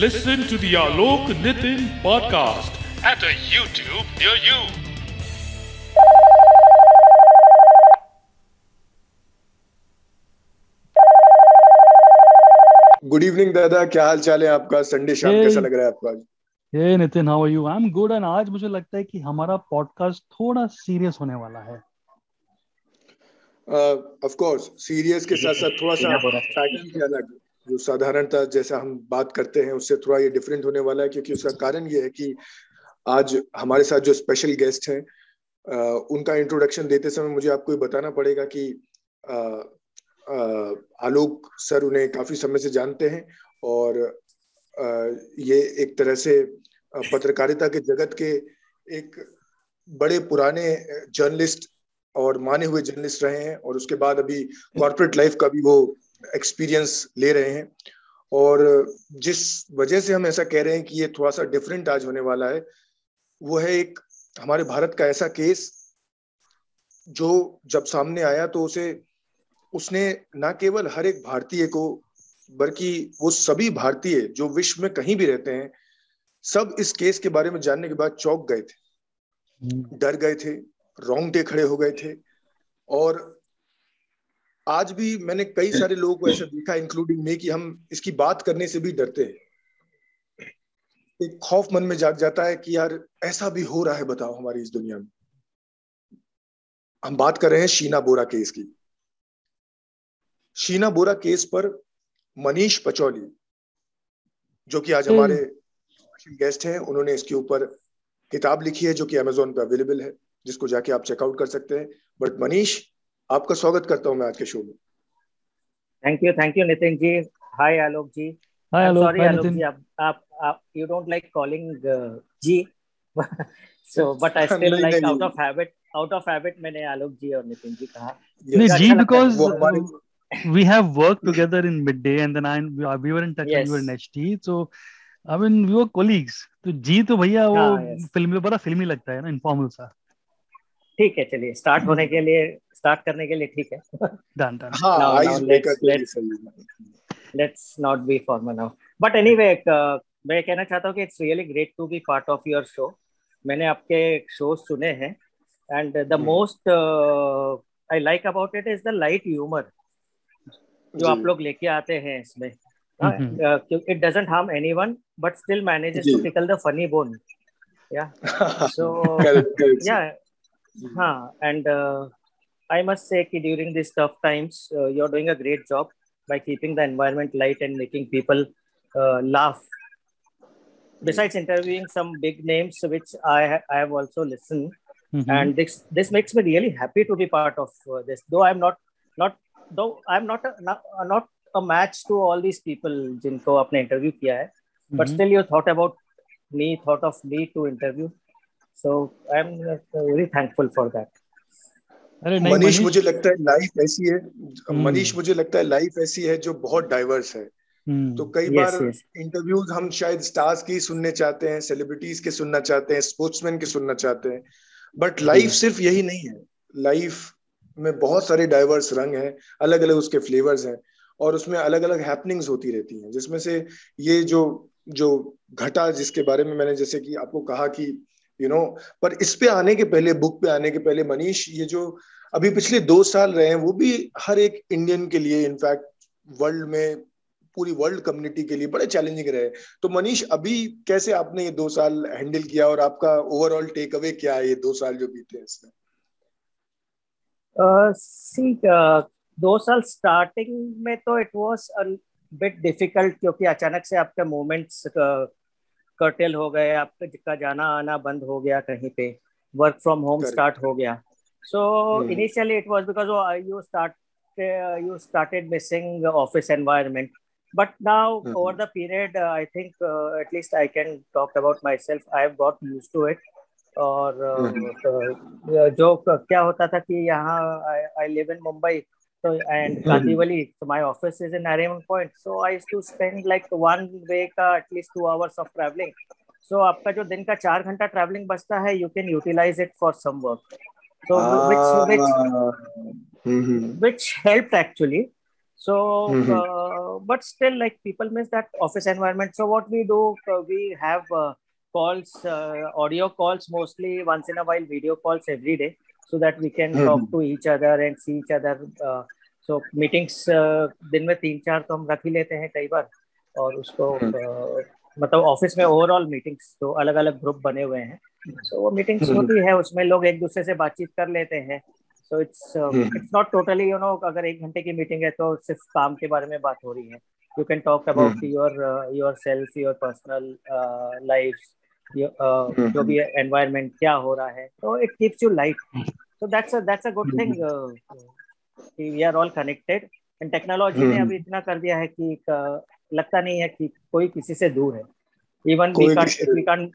Listen to the Alok Nitin podcast. At a YouTube near you. Good evening दादा क्या हाल चाल है आपका? संडे शाम Hey. कैसा लग रहा है आपका आज? Hey Nitin how are you I am good and आज मुझे लगता है कि हमारा पॉडकास्ट थोड़ा सीरियस होने वाला है। ऑफ़ कोर्स सीरियस के साथ साथ थोड़ा सा पैटर्न के अलग जो साधारणतः जैसा हम बात करते हैं उससे थोड़ा ये डिफरेंट होने वाला है क्योंकि उसका कारण ये है कि आज हमारे साथ जो स्पेशल गेस्ट हैं उनका इंट्रोडक्शन देते समय मुझे आपको बताना पड़ेगा कि आलोक सर उन्हें काफ़ी समय से जानते हैं और uh, ये एक तरह से पत्रकारिता के जगत के एक बड़े पुराने जर्नलिस्ट और माने हुए जर्नलिस्ट रहे हैं और उसके बाद अभी कॉर्पोरेट लाइफ का भी वो एक्सपीरियंस ले रहे हैं। और जिस वजह से हम ऐसा कह रहे हैं कि ये थोड़ा सा डिफरेंट आज होने वाला है वो है एक हमारे भारत का ऐसा केस जो जब सामने आया तो उसे उसने ना केवल हर एक भारतीय को बल्कि वो सभी भारतीय जो विश्व में कहीं भी रहते हैं सब इस केस के बारे में जानने के बाद चौक गए थे। डर गए थे रोंगटे खड़े हो गए थे। और आज भी मैंने कई सारे लोगों को ऐसा देखा इंक्लूडिंग मैं कि हम इसकी बात करने से भी डरते हैं। एक खौफ मन में जाग जाता है कि यार ऐसा भी हो रहा है बताओ हमारी इस दुनिया में। हम बात कर रहे हैं शीना बोरा केस की। शीना बोरा केस पर मनीष पचौली जो कि आज हमारे गेस्ट हैं उन्होंने इसके ऊपर किताब लिखी है जो कि अमेजोन पर अवेलेबल है जिसको जाके आप चेकआउट कर सकते हैं। बट मनीष आपका स्वागत करता हूँ मैं आज के शो में। Thank you thank you Nitin ji hi Alok ji hi Alok sorry Alok ji आप आप आप you don't like calling ji so but I still like out of habit out of habit मैंने आलोक जी और नितिन जी कहा। नहीं Yes. Ji. Because we have worked together in midday and then I we were in touch when you were in HT so I mean we were colleagues. तो जी तो भैया वो हाँ, yes. Film में बड़ा फिल्मी लगता है ना इनफॉर्मल सा। ठीक है चलिए स्टार्ट होने के लिए स्टार्ट करने के लिए ठीक है। डन डन हाँ let's not be formal now but anyway मैं कहना चाहता हूँ कि it's really great to be part of your show मैंने आपके शो सुने हैं। And the. Most I like about it is the light humour जो आप लोग लेके आते हैं इसमें। It doesn't harm anyone but still manages. To tickle the funny bone yeah so yeah. हाँ and uh, I must say कि during these tough times uh, you're doing a great job by keeping the environment light and making people uh, laugh besides interviewing some big names which I, ha- I have also listened Mhm. and this this makes me really happy to be part of uh, this though i'm not not though i'm not a, not, uh, not a match to all these people जिनको आपने interview किया है but Mhm. still you thought about me thought of me to interview so i'm uh, very thankful for that अरे नहीं मनीष मुझे लगता है life ऐसी है हम्म। मनीष मुझे लगता है लाइफ ऐसी है जो बहुत डाइवर्स है। हम्म, तो कई Yes, बार yes. इंटरव्यूज़ हम शायद स्टार्स की सुनने चाहते हैं सेलिब्रिटीज के सुनना चाहते हैं स्पोर्ट्समैन के सुनना चाहते हैं। बट लाइफ सिर्फ़ यही नहीं है। लाइफ में बहुत सारे डाइवर्स रंग हैं अलग अलग उसके फ्लेवर्स हैं और उसमें अलग अलग हैपनिंग्स होती रहती हैं। जिसमें से ये जो जो घटा जिसके बारे में मैंने जैसे कि आपको कहा कि यू नो पर इस पे आने के पहले बुक पे आने के पहले मनीष ये जो अभी पिछले दो साल रहे हैं वो भी हर एक इंडियन के लिए इनफैक्ट वर्ल्ड में पूरी वर्ल्ड कम्युनिटी के लिए बड़े चैलेंजिंग रहे तो मनीष अभी कैसे आपने ये दो साल हैंडल किया और आपका ओवरऑल टेक अवे क्या है ये दो साल जो बीते हैं इसमें? सी uh, uh, दो साल स्टार्टिंग में तो इट वाज बिट डिफ़िकल्ट क्योंकि अचानक से आपके मूवमेंट्स कर्टेल हो गए आपका जाना आना बंद हो गया कहीं पे वर्क फ्रॉम होम स्टार्ट हो गया। So initially it was because you start you started missing office environment but now over the period I think at least I can talk about myself I have got used to it और hmm. जो क्या होता था कि यहाँ I live in Mumbai so and Kandivali, so my office is in Nariman Point. So I used to spend like one way का at least two hours of traveling. So आपका जो दिन का चार घंटा traveling बचता है, you can utilize it for some work. So which which hmm which helped actually. so mm-hmm. uh, but still like people miss that office environment so what we do uh, we have uh, calls uh, audio calls mostly once in a while video calls every day So that we can mm-hmm. talk to each other and see each other uh, so meetings uh, दिन में तीन चार तो हम रख ही लेते हैं कई बार और उसको uh, मतलब ऑफ़िस में ओवरऑल मीटिंग्स तो अलग अलग ग्रुप बने हुए हैं। सो so, वो मीटिंग्स mm-hmm. होती है उसमें लोग एक दूसरे से बातचीत कर लेते हैं। So it's it's not totally you know अगर एक घंटे की मीटिंग है तो सिर्फ़ काम के बारे में बात हो रही है। You can talk about your yourself your personal life जो भी एनवायरमेंट क्या हो रहा है तो it keeps you life so that's that's a good thing we are all connected and technology ने अभी इतना कर दिया है कि लगता नहीं है कि कोई किसी से दूर है. Even we can't we can't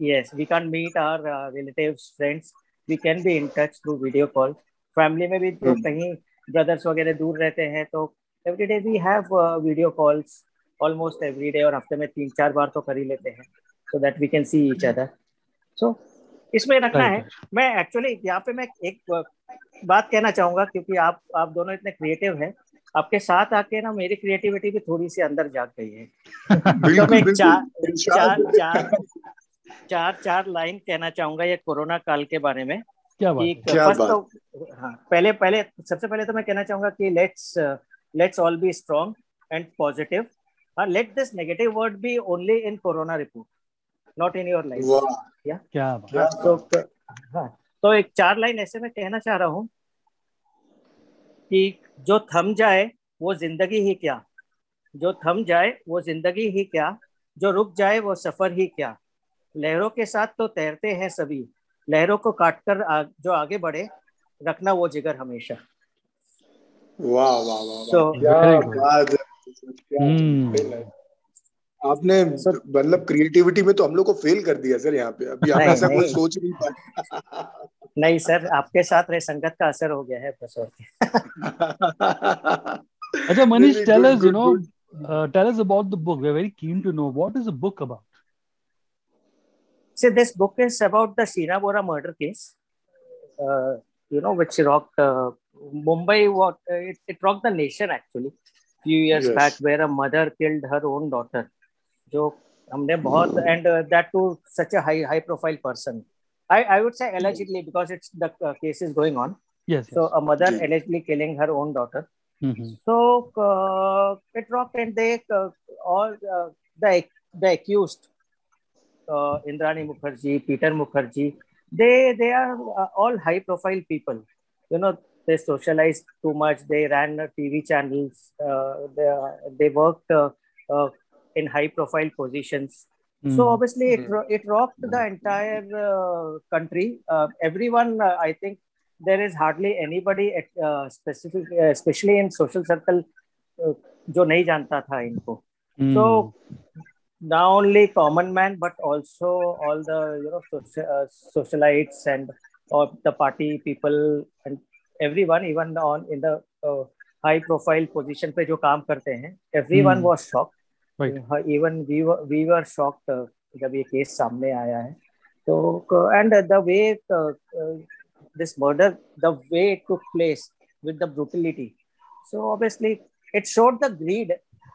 yes we can't meet our relatives friends we can be in touch through video call family में भी जो कहीं ब्रदर्स वगैरह दूर रहते हैं तो everyday we have video calls almost everyday और हफ़्ते में तीन चार बार तो कर ही लेते हैं. So that we can see each other. So इसमें रखना है। मैं एक्चुअली यहाँ पे मैं एक बात कहना चाहूँगा क्योंकि आप आप दोनों इतने क्रिएटिव हैं। आपके साथ आके ना मेरी क्रिएटिविटी भी थोड़ी सी अंदर जाग गई है। तो मैं चार चार चार। चार चार लाइन कहना चाहूँगा ये कोरोना काल के बारे में। क्या बात क्या बात तो हाँ। पहले पहले सबसे पहले तो मैं कहना चाहूँगा कि let's let's all be strong and positive let this negative word be only in corona report not in your life क्या क्या तो हाँ। तो एक चार लाइन ऐसे में कहना चाह रहा हूँ कि जो थम जाए वो ज़िंदगी ही क्या? जो थम जाए वो ज़िंदगी ही क्या? जो रुक जाए वो सफ़र ही क्या? लहरों के साथ तो तैरते हैं सभी। लहरों को काटकर आ, जो आगे बढ़े रखना वो जिगर हमेशा। वाह वाह वाह so, क्या बात है। आपने सर मतलब क्रिएटिविटी में तो हम लोग को फेल कर दिया सर यहाँ पे। अभी आप ऐसा कुछ सोच नहीं पा नहीं सर आपके साथ रे संगत का असर हो गया है अच्छा Manish tell us you know tell us about the book we are very keen to know what is the book about see this book is about the Sheena Bora murder case you know which rock Mumbai what it rock the nation actually few years yes. back where a mother killed her own जो हमने बहुत and that too such a high high profile person I I would say allegedly because it's the case is going on yes so a mother allegedly killing her own daughter so it rock and they all the the accused Indrani Mukherjee Peter Mukherjee they they are all high profile people you know they socialise too much they ran TV channels they work in high profile positions. Mm. So obviously it, hmm. it rocked the entire uh, country. Uh, everyone, uh, I think there is hardly anybody at, uh, specific, uh, especially in social circle, uh, जो नहीं जानता था इनको. Mm. So not only common man, but also all the you know social, socialites and or the party people and everyone, even on in the high profile position पे जो काम करते हैं, everyone mm. was shocked. Even we were shocked जब ये case सामने आया है। तो and the way this murder the way took place with the brutality so obviously it showed the greed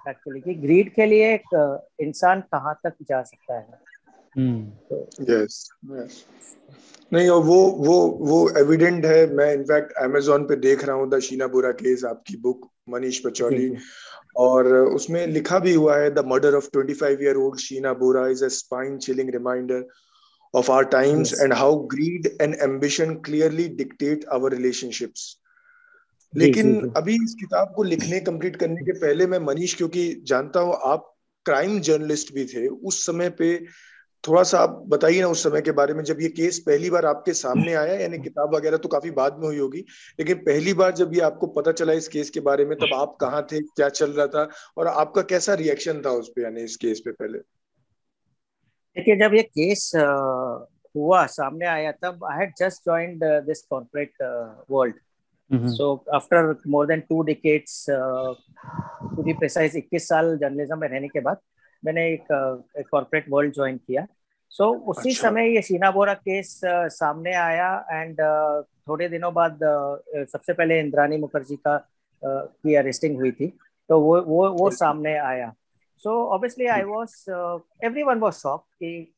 actually कि ग्रीड के लिए एक uh, इंसान कहाँ तक जा सकता है। यस यस नहीं और वो वो वो एविडेंट है। मैं इनफैक्ट अमेजोन पे देख रहा हूँ द शीना बुरा केस आपकी बुक मनीष पचौली और उसमें लिखा भी हुआ है the murder of 25 year old Sheena Bora is a spine chilling reminder of our times yes. and how greed and ambition clearly dictate our relationships लेकिन अभी इस किताब को लिखने कंप्लीट करने के पहले मैं मनीष क्योंकि जानता हूँ आप क्राइम जर्नलिस्ट भी थे उस समय पे थोड़ा सा आप बताइए ना उस समय के बारे में जब ये केस पहली बार आपके सामने आया यानी किताब वगैरह तो काफ़ी बाद में हुई होगी लेकिन पहली बार जब ये आपको पता चला इस केस के बारे में तब आप कहाँ थे क्या चल रहा था और आपका कैसा रिएक्शन था उस पर यानी इस केस पे पहले? देखिए जब ये केस हुआ सामने आया तब I had just joined this corporate world so after more than two decades to be precise 21 साल जर्नलिज्म में रहने के बाद मैंने एक कॉर्पोरेट वर्ल्ड ज्वाइन किया। सो so, उसी अच्छा। समय ये शीना बोरा केस uh, सामने आया एंड uh, थोड़े दिनों बाद सबसे पहले इंद्रानी मुखर्जी का की अरेस्टिंग हुई थी। तो वो वो वो सामने आया। So obviously I was everyone was shock कि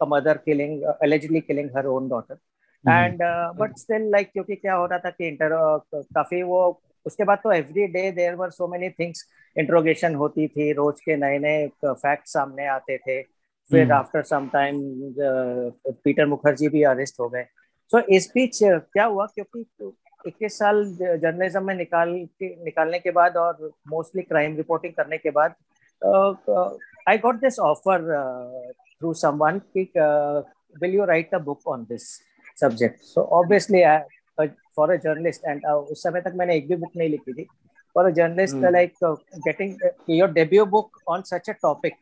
a mother killing uh, allegedly killing her own daughter and but still like क्योंकि क्या हो रहा था कि इंटर uh, काफ़ी वो उसके बाद तो every day there were so many things interrogation होती थी रोज के नए नए फैक्ट सामने आते थे। फिर after some time Peter Mukherjee भी अरेस्ट हो गए। सो इस बीच क्या हुआ? क्योंकि इक्कीस साल जर्नलिज्म में निकाल के निकालने के बाद और मोस्टली क्राइम रिपोर्टिंग करने के बाद I got this offer through someone कि will you write a book on this subject so obviously for a journalist and उस समय तक मैंने एक भी बुक नहीं लिखी थी। For a journalist like getting your debut book on such a topic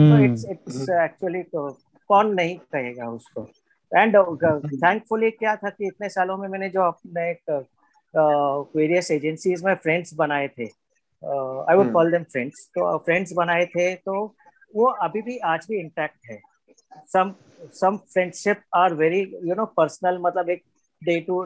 it's it's actually कौन नहीं कहेगा उसको? एंड थैंकफुली uh, क्या था कि इतने सालों में मैंने जो अपने वेरियस एजेंसीज में फ्रेंड्स बनाए थे I would call them friends तो फ्रेंड्स बनाए थे तो वो अभी भी आज भी इंटैक्ट है. Some some friendship are very you know personal मतलब एक डे टू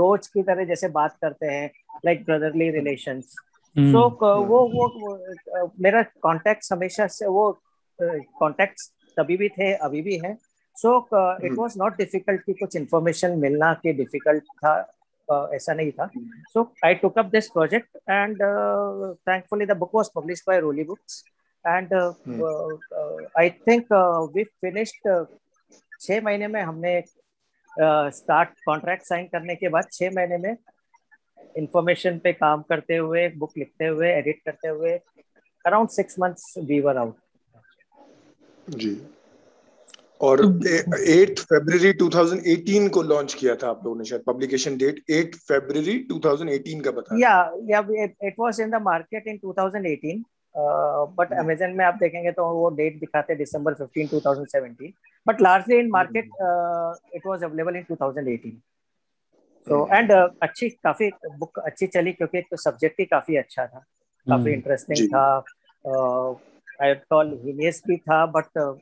रोज की तरह जैसे बात करते हैं लाइक ब्रदरली रिलेशंस सो वो वो, मेरा कॉन्टेक्ट हमेशा से वो कॉन्टेक्ट तभी भी थे अभी भी है so it was not difficult कि कुछ इन्फॉर्मेशन मिलना कि डिफ़िकल्ट था uh, ऐसा नहीं था so I took up this project and thankfully the book was publish by Roli books and I think we finished छह महीने में हमने स्टार्ट कॉन्ट्रैक्ट साइन करने के बाद छह महीने में इंफॉर्मेशन पे काम करते हुए बुक लिखते हुए एडिट करते हुए around six months we were out जी। और एट फरवरी 2018 को लॉन्च किया था आप लोगों ने शायद पब्लिकेशन डेट 8 फरवरी 2018 का बताया। Yeah yeah it was in the market in 2018 but Amazon में आप देखेंगे तो वो डेट दिखाते हैं दिसंबर 15 2017 but largely in market it was available in 2018 so and अच्छी काफ़ी बुक अच्छी चली क्योंकि एक तो सब्जेक्ट ही काफ़ी अच्छा था। काफ़ी इंटरेस्टिंग hmm. था। आई कॉल हिलियस भी था बट uh,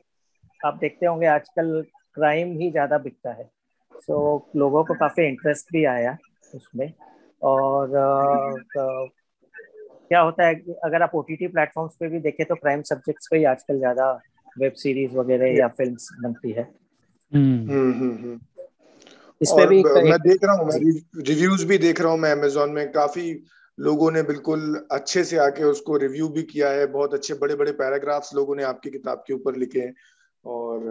आप देखते होंगे आजकल क्राइम ही ज़्यादा बिकता है। सो so, लोगों को काफ़ी इंटरेस्ट भी आया उसमें। और uh, क्या होता है अगर आप ओ टी टी प्लेटफॉर्म्स पे भी देखें तो क्राइम सब्जेक्ट्स पे ही आजकल ज़्यादा वेब सीरीज़ वगैरह या फिल्म्स बनती है। इस पे भी मैं देख रहा हूँ रिव्यूज़ भी देख रहा हूँ मैं अमेजोन में। काफ़ी लोगों ने बिल्कुल अच्छे से आके उसको रिव्यू भी किया है। बहुत अच्छे बड़े बड़े पैराग्राफ्स लोगों ने आपकी किताब के ऊपर लिखे हैं। और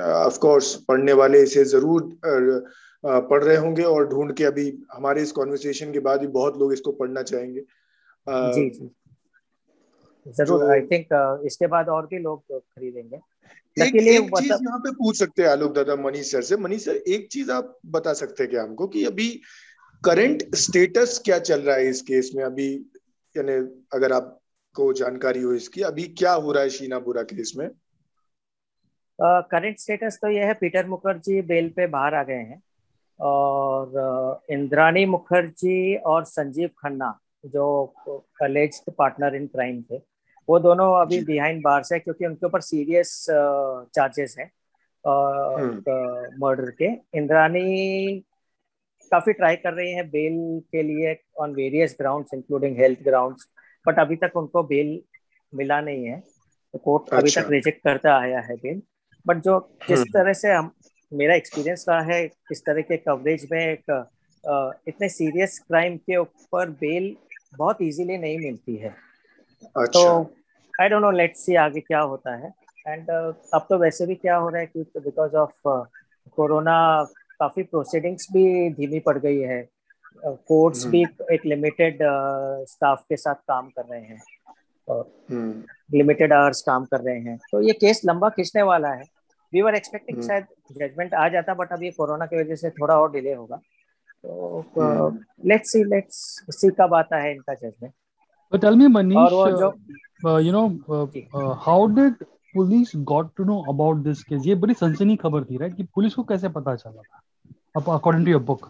ऑफ़ कोर्स पढ़ने वाले इसे ज़रूर पढ़ रहे होंगे और ढूंढ के अभी हमारे इस कॉन्वर्सेशन के बाद भी बहुत लोग इसको पढ़ना चाहेंगे। जी जी। ज़रूर आई थिंक इसके बाद और भी लोग खरीदेंगे। एक, एक चीज़ यहाँ पे पूछ सकते हैं आलोक दादा मनीष सर से। मनीष सर एक चीज़ आप बता सकते हैं क्या हमको कि अभी करंट स्टेटस क्या चल रहा है इस केस में? अभी यानी अगर आपको जानकारी हो इसकी अभी क्या हो रहा है शीना बुरा केस में? करंट uh, स्टेटस तो यह है पीटर मुखर्जी बेल पे बाहर आ गए हैं। और uh, इंद्राणी मुखर्जी और संजीव खन्ना जो अलेज्ड पार्टनर इन क्राइम थे वो दोनों अभी बिहाइंड बार्स है क्योंकि उनके ऊपर सीरियस चार्जेस हैं मर्डर के। इंद्रानी काफ़ी ट्राई कर रही है बेल के लिए on various grounds including health grounds but अभी तक उनको बेल मिला नहीं है। तो कोर्ट अच्छा। अभी तक रिजेक्ट करता आया है बेल बट जो जिस हम्म। तरह से हम मेरा एक्सपीरियंस रहा है किस तरह के कवरेज में एक इतने सीरियस क्राइम के ऊपर बेल बहुत इजीली नहीं मिलती है। अच्छा। तो I don't know let's see आगे क्या होता है। एंड uh, अब तो वैसे भी क्या हो रहा है कि बिकॉज़ ऑफ़ कोरोना काफ़ी प्रोसीडिंग्स भी धीमी पड़ गई है। कोर्ट्स uh, भी हम्म। एक लिमिटेड स्टाफ uh, के साथ काम कर रहे हैं। लिमिटेड हम्म। आवर्स काम कर रहे हैं। तो ये केस लंबा खींचने वाला है। वी वर एक्सपेक्टिंग शायद जजमेंट आ जाता बट अब ये कोरोना की वजह से थोड़ा और डिले होगा। तो लेट्स सी लेट्स सी कब आता है इनका judgement But tell me, Manish, uh, uh, you know, uh, uh, how did police got to know about this case? ये बड़ी सनसनी खबर थी, राइट? कि पुलिस को कैसे पता चला था? अब अकॉर्डिंग टू योर बुक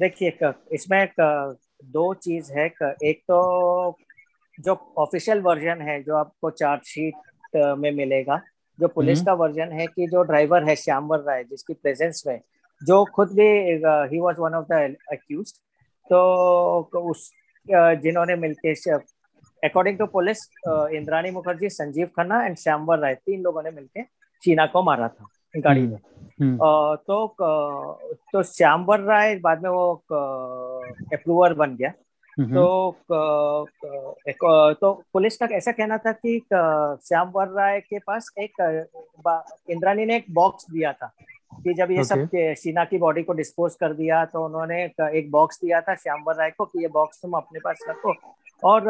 देखिए इसमें एक दो चीज़ है एक तो जो ऑफिशियल वर्जन है जो आपको चार्जशीट में मिलेगा जो पुलिस का वर्जन है कि जो ड्राइवर है श्यामवर राय जिसकी प्रेजेंस में जो खुद भी he was one of the accused तो उस जिन्होंने मिलके according to police Indrani Mukherjee Sanjeev Khanna and Shyamvar Rai तीन लोगों ने मिलके शीना को मारा था गाड़ी में। हम्म, हम्म। तो तो श्यामवर राय बाद में वो अप्रूवर बन गया। हम्म, तो एक तो पुलिस का ऐसा कहना था कि श्यामवर राय के पास एक इंद्रानी ने एक बॉक्स दिया था। कि जब ये okay. सब शीना की बॉडी को डिस्पोज कर दिया तो उन्होंने एक बॉक्स दिया था श्यामवर राय को कि ये बॉक्स तुम अपने पास रखो और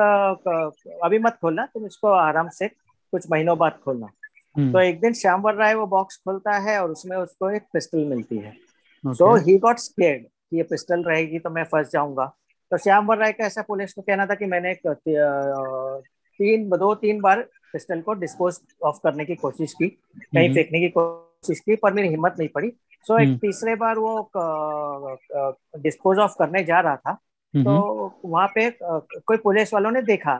अभी मत खोलना तुम इसको आराम से कुछ महीनों बाद खोलना हम्म। तो एक दिन श्यामवर राय वो बॉक्स खोलता है और उसमें उसको एक पिस्टल मिलती है सो ही गॉट स्केर्ड कि ये पिस्टल रहेगी तो मैं फंस जाऊँगा तो श्यामवर राय का ऐसा पुलिस को कहना था कि मैंने तीन दो तीन बार पिस्टल को डिस्पोज ऑफ़ करने की कोशिश की कहीं हम्म। फेंकने की कोशिश की पर मेरी हिम्मत नहीं पड़ी। सो so, एक हम्म। तीसरे बार वो डिस्पोज ऑफ़ करने जा रहा था। तो वहाँ पे कोई पुलिस वालों ने देखा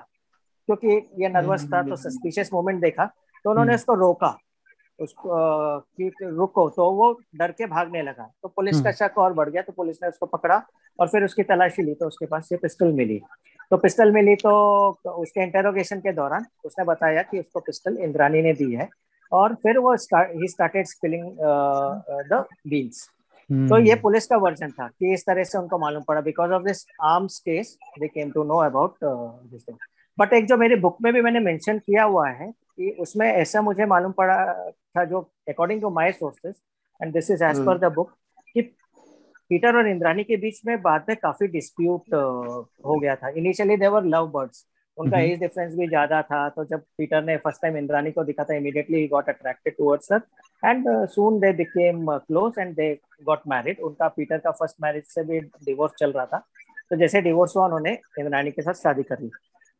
क्योंकि ये नर्वस था तो सस्पिशियस मोमेंट देखा। तो उन्होंने उसको रोका। उसको कि रुको। तो वो डर के भागने लगा। तो पुलिस का शक और बढ़ गया। तो पुलिस ने उसको पकड़ा और फिर उसकी तलाशी ली। तो उसके पास ये पिस्टल मिली। तो पिस्टल मिली तो उसके इंटेरोगेशन के दौरान उसने बताया कि उसको पिस्टल इंद्रानी ने दी है। और फिर वो he started spilling the beans तो ये पुलिस का वर्जन था कि इस तरह से उनको मालूम पड़ा because of this arms case they came to know about this thing but एक जो मेरी बुक में भी मैंने मेंशन किया हुआ है कि उसमें ऐसा मुझे मालूम पड़ा था जो according to my sources and this is as per the book कि पीटर और इंद्रानी के बीच में बाद में काफ़ी डिस्प्यूट uh, हो गया था. Initially they were love birds उनका एज डिफरेंस भी ज़्यादा था तो जब पीटर ने फ़र्स्ट टाइम इंद्रानी को दिखा था immediately he got attracted towards her and soon they became close and they got married उनका पीटर का फ़र्स्ट मैरिज से भी डिवोर्स चल रहा था। तो जैसे डिवोर्स हुआ उन्होंने इंद्रानी के साथ शादी कर ली।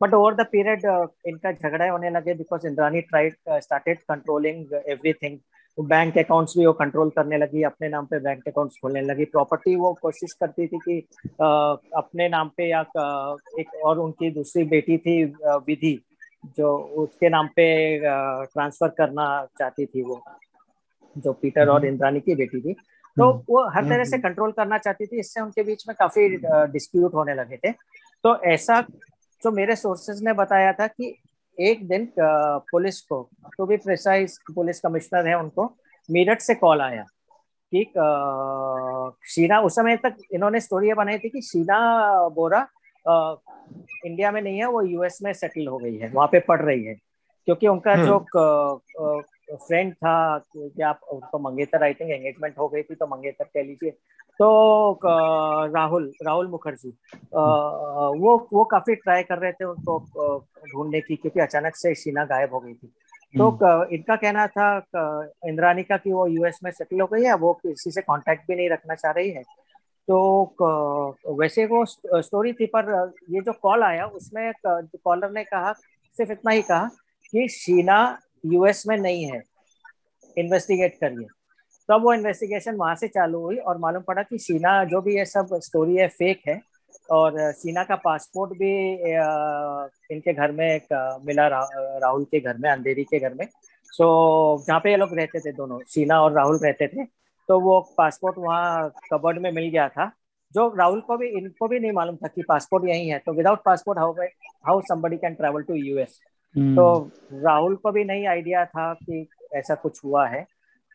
बट ओवर द पीरियड इनका झगड़ा होने लगे because Indrani tried started controlling everything bank accounts भी वो कंट्रोल करने लगी अपने नाम पे बैंक अकाउंट्स खोलने लगी प्रॉपर्टी वो कोशिश करती थी कि uh, अपने नाम पे या एक और उनकी दूसरी बेटी थी विधि जो उसके नाम पे ट्रांसफ़र करना चाहती थी वो जो पीटर और हम्म। इंद्रानी की बेटी थी तो हम्म। वो हर तरह से कंट्रोल हम्म। करना चाहती थी इससे उनके बीच में काफ़ी डिस्प्यूट होने लगे थे तो ऐसा जो मेरे सोर्सेज ने बताया था कि एक दिन पुलिस को तो भी प्रिसाइज पुलिस कमिश्नर है उनको मेरठ से कॉल आया कि शीना उस समय तक इन्होंने स्टोरी बनाई थी कि शीना बोरा इंडिया में नहीं है वो यूएस में सेटल हो गई है वहाँ पे पढ़ रही है क्योंकि उनका जो फ्रेंड था कि आप उनको मंगेतर आई थिंक एंगेजमेंट हो गई थी तो मंगेतर कह लीजिए। तो राहुल राहुल मुखर्जी वो वो काफ़ी ट्राई कर रहे थे उनको ढूँढने की क्योंकि अचानक से शीना गायब हो गई थी। तो हम्म। इनका कहना था इंद्रानी का कि वो यूएस में सेटल हो गई है वो किसी से कांटेक्ट भी नहीं रखना चाह रही है। तो वैसे वो स्टोरी थी पर ये जो कॉल आया उसमें कॉलर ने कहा सिर्फ़ इतना ही कहा कि शीना यूएस में नहीं है। इन्वेस्टिगेट करिए। तो वो इन्वेस्टिगेशन वहाँ से चालू हुई और मालूम पड़ा कि शीना जो भी ये सब स्टोरी है फेक है और शीना का पासपोर्ट भी इनके घर में एक मिला रा, राहुल के घर में अंधेरी के घर में। सो जहाँ पे ये लोग रहते थे दोनों सीना और राहुल रहते थे तो वो पासपोर्ट वहाँ कबर्ड में मिल गया था। जो राहुल को भी इनको भी नहीं मालूम था कि पासपोर्ट यही है। तो without passport how how somebody can travel to US तो राहुल को भी नहीं आइडिया था कि ऐसा कुछ हुआ है।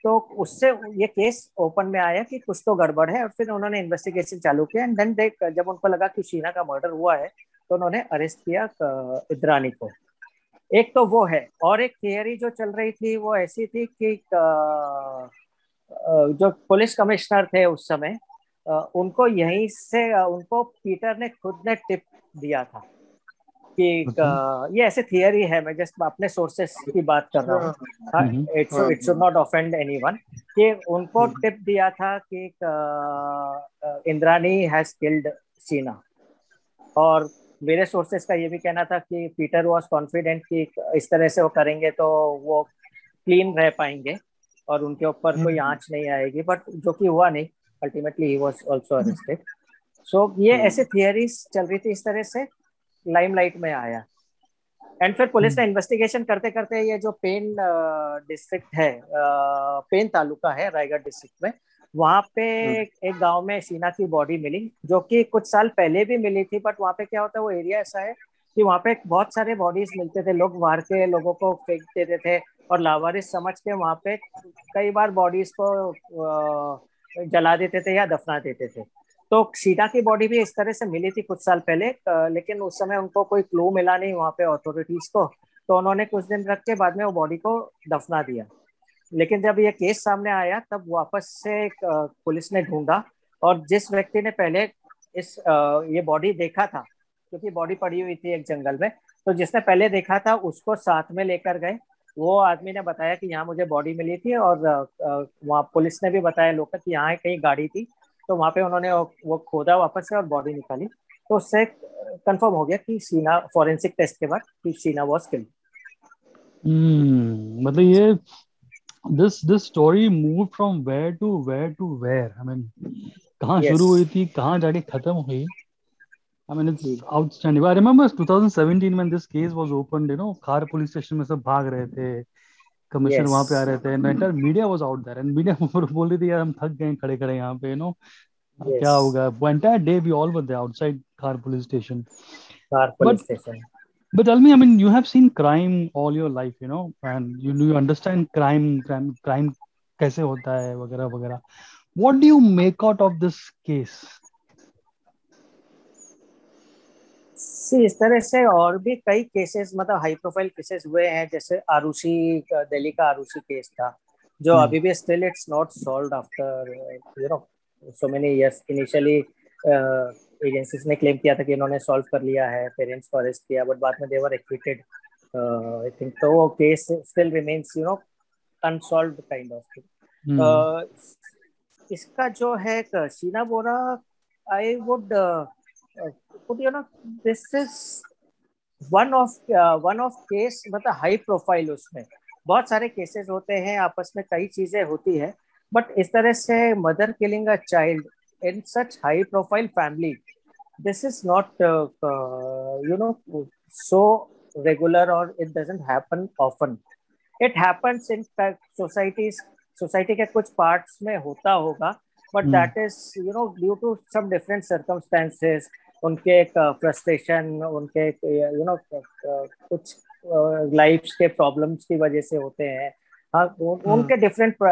तो उससे ये केस ओपन में आया कि कुछ तो गड़बड़ है और फिर उन्होंने इन्वेस्टिगेशन चालू किया एंड देन देख जब उनको लगा कि शीना का मर्डर हुआ है तो उन्होंने अरेस्ट किया इद्रानी को। एक तो वो है और एक थियरी जो चल रही थी वो ऐसी थी कि जो पुलिस कमिश्नर थे उस समय उनको यहीं से उनको पीटर ने खुद ने टिप दिया था। कि ये ऐसे थियरी है मैं जस्ट अपने सोर्सेस की बात कर रहा हूँ। It's it should not offend anyone कि उनको टिप हम्म। दिया था कि इंद्रानी हैज़ किल्ड सीना और मेरे सोर्सेस का ये भी कहना था कि पीटर वॉज़ कॉन्फिडेंट कि इस तरह से वो करेंगे तो वो क्लीन रह पाएँगे और उनके ऊपर कोई हम्म। आँच नहीं आएगी। बट जो कि हुआ नहीं ultimately he was also arrested so ये हम्म। ऐसे थियरीज चल रही थी इस तरह से लाइमलाइट में आया। एंड फिर पुलिस ने इन्वेस्टिगेशन हम्म। करते करते ये जो पेन डिस्ट्रिक्ट है पेन तालुका है रायगढ़ डिस्ट्रिक्ट में वहाँ पे एक गाँव में शीना की बॉडी मिली जो कि कुछ साल पहले भी मिली थी बट वहाँ पे क्या होता है वो एरिया ऐसा है कि वहाँ पे बहुत सारे बॉडीज मिलते थे लोग मार के लोगों को फेंक देते थे और लावारिस समझ के वहाँ पे कई बार बॉडीज को जला देते थे या दफना देते थे। तो शीना की बॉडी भी इस तरह से मिली थी कुछ साल पहले लेकिन उस समय उनको कोई क्लू मिला नहीं वहाँ पे अथॉरिटीज को। तो उन्होंने कुछ दिन रख के बाद में वो बॉडी को दफना दिया। लेकिन जब ये केस सामने आया, तब वापस से पुलिस ने ढूंढा और जिस व्यक्ति ने पहले इस ये बॉडी देखा था, क्योंकि बॉडी पड़ी हुई थी एक जंगल में तो जिसने पहले देखा था उसको साथ में लेकर गए। वो आदमी ने बताया कि यहाँ मुझे बॉडी मिली थी और वहाँ पुलिस ने भी बताया लोग यहाँ कहीं गाड़ी थी। तो वहाँ पे उन्होंने वो खोदा वापस से और बॉडी निकाली तो उससे कंफर्म हो गया कि सीना फॉरेंसिक टेस्ट के बाद कि सीना वॉज़ किल्ड मतलब ये this this story move from where to where to where I mean कहाँ yes. शुरू हुई थी कहाँ जाके खत्म हुई I mean, it's outstanding. I remember 2017 when this case was opened. You know, car police station में सब भाग रहे थे कमिश्नर yes. वहाँ पे आ रहे थे and entire media was out there and media बोल रही थी यार हम थक गए खड़े खड़े यहाँ पे यू नो क्या होगा वो entire day we all were there outside Khar police station Khar police station But tell me, I mean, you have seen crime all your life, you know, and you you understand crime, crime, crime कैसे होता है वगैरह वगैरह. What do you make out of this case? सी इस तरह से और भी कई केसेस मतलब हाई प्रोफ़ाइल केसेस हुए हैं जैसे आरुषि दिल्ली का आरुषि केस था जो hmm. अभी भी still it's not solve after you know so many years initially agencies ने क्लेम किया था कि इन्होंने सॉल्व कर लिया है पेरेंट्स को अरेस्ट किया बट बाद में देवर एक्विटेड आई थिंक तो वो case still remains you know unsolve kind of इसका जो है Sheena Bora I would but you know this is one of uh, one of case मतलब हाई प्रोफ़ाइल उसमें बहुत सारे केसेस होते हैं आपस में कई चीज़ें होती है बट इस तरह से mother killing a child in such high profile family this is not uh, uh, you know so regular or it doesn't happen often it happens in societies society के कुछ parts में होता होगा but mm. that is you know due to some different circumstances उनके एक frustration उनके you know कुछ life के प्रॉब्लम्स की वजह से होते हैं। हाँ उनके डिफरेंट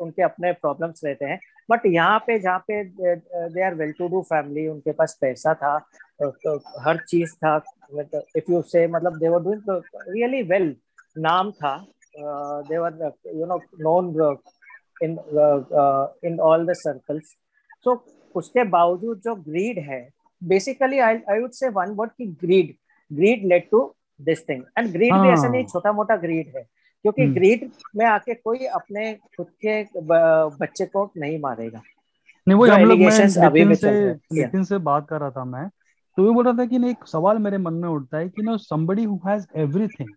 उनके अपने प्रॉब्लम्स रहते हैं। बट यहाँ पे जहाँ पे they are well to do family उनके पास पैसा था तो हर चीज़ था इफ़ यू से मतलब they were doing really well नाम था। They were you know known in in all the circles so उसके बावजूद जो ग्रीड है basically I I would say one word की greed greed led to this thing and greed भी ऐसा नहीं हाँ। छोटा मोटा ग्रीड है। क्योंकि ग्रीड हम्म। में आके कोई अपने खुद के बच्चे को नहीं मारेगा। नहीं वो हम लोग मैं से नितिन से बात कर रहा था मैं। तो वो बोल रहा था कि एक सवाल मेरे मन में उठता है कि no somebody who has everything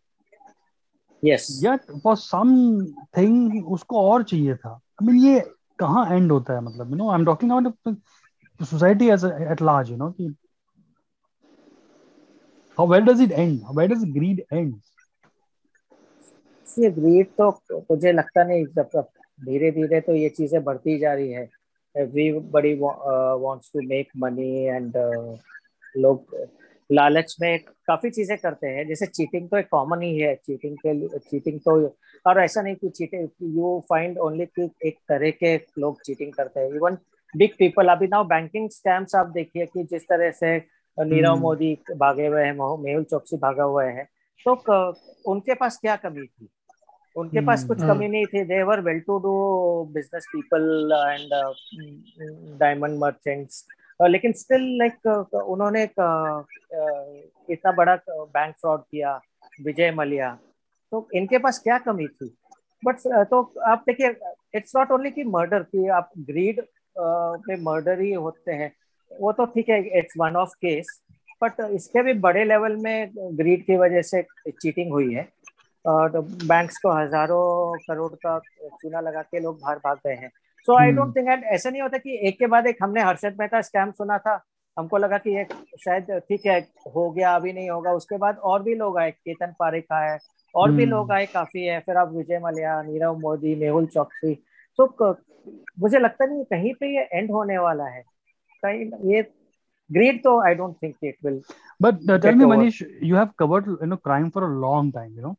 yes yet for something उसको और चाहिए था। आई मीन ये कहाँ एंड होता है मतलब? You know I am talking about to society as a, at large you know ki, how where does it end? Where does greed end? ये ग्रीड तो मुझे लगता नहीं जब धीरे धीरे तो ये चीज़ें बढ़ती जा रही है। Everybody wants to make money and लोग लालच में काफ़ी चीज़ें करते हैं। जैसे चीटिंग तो एक कॉमन ही है। चीटिंग के चीटिंग तो और ऐसा नहीं कि चीटिंग यू फाइंड ओनली कि एक तरह के लोग चीटिंग करते हैं। इवन बिग पीपल अभी नाउ बैंकिंग स्कैम्स आप देखिए कि जिस तरह से नीरव हम्म। मोदी भागे हुए हैं मेहुल चौकसी भागा हुए हैं तो उनके पास क्या कमी थी उनके पास हम्म, कुछ हाँ। कमी नहीं थी they were well to do business people and diamond merchants लेकिन स्टिल लाइक उन्होंने इतना बड़ा बैंक फ्रॉड किया विजय मलिया तो इनके पास क्या कमी थी बट तो आप देखिए इट्स नॉट ओनली की मर्डर की आप ग्रीड में मर्डर ही होते हैं। वो तो ठीक है it's one of case but इसके भी बड़े लेवल में ग्रीड की वजह से चीटिंग हुई है। और तो बैंक्स को हज़ारों करोड़ का चूना लगा के लोग बाहर भाग गए हैं। So I don't think and ऐसा नहीं होता कि एक के बाद एक हमने हर्षद मेहता स्कैम सुना था। हमको लगा कि ये शायद ठीक है हो गया अभी नहीं होगा। उसके बाद और भी लोग आए केतन पारिक आए और भी hmm. लोग आए काफ़ी है। फिर आप विजय मल्या नीरव मोदी मेहुल चौकसी तो मुझे लगता नहीं कहीं पे ये एंड होने वाला है कहीं ये greed though i don't think it will but uh, tell me over. manish you have covered you know crime for a long time you know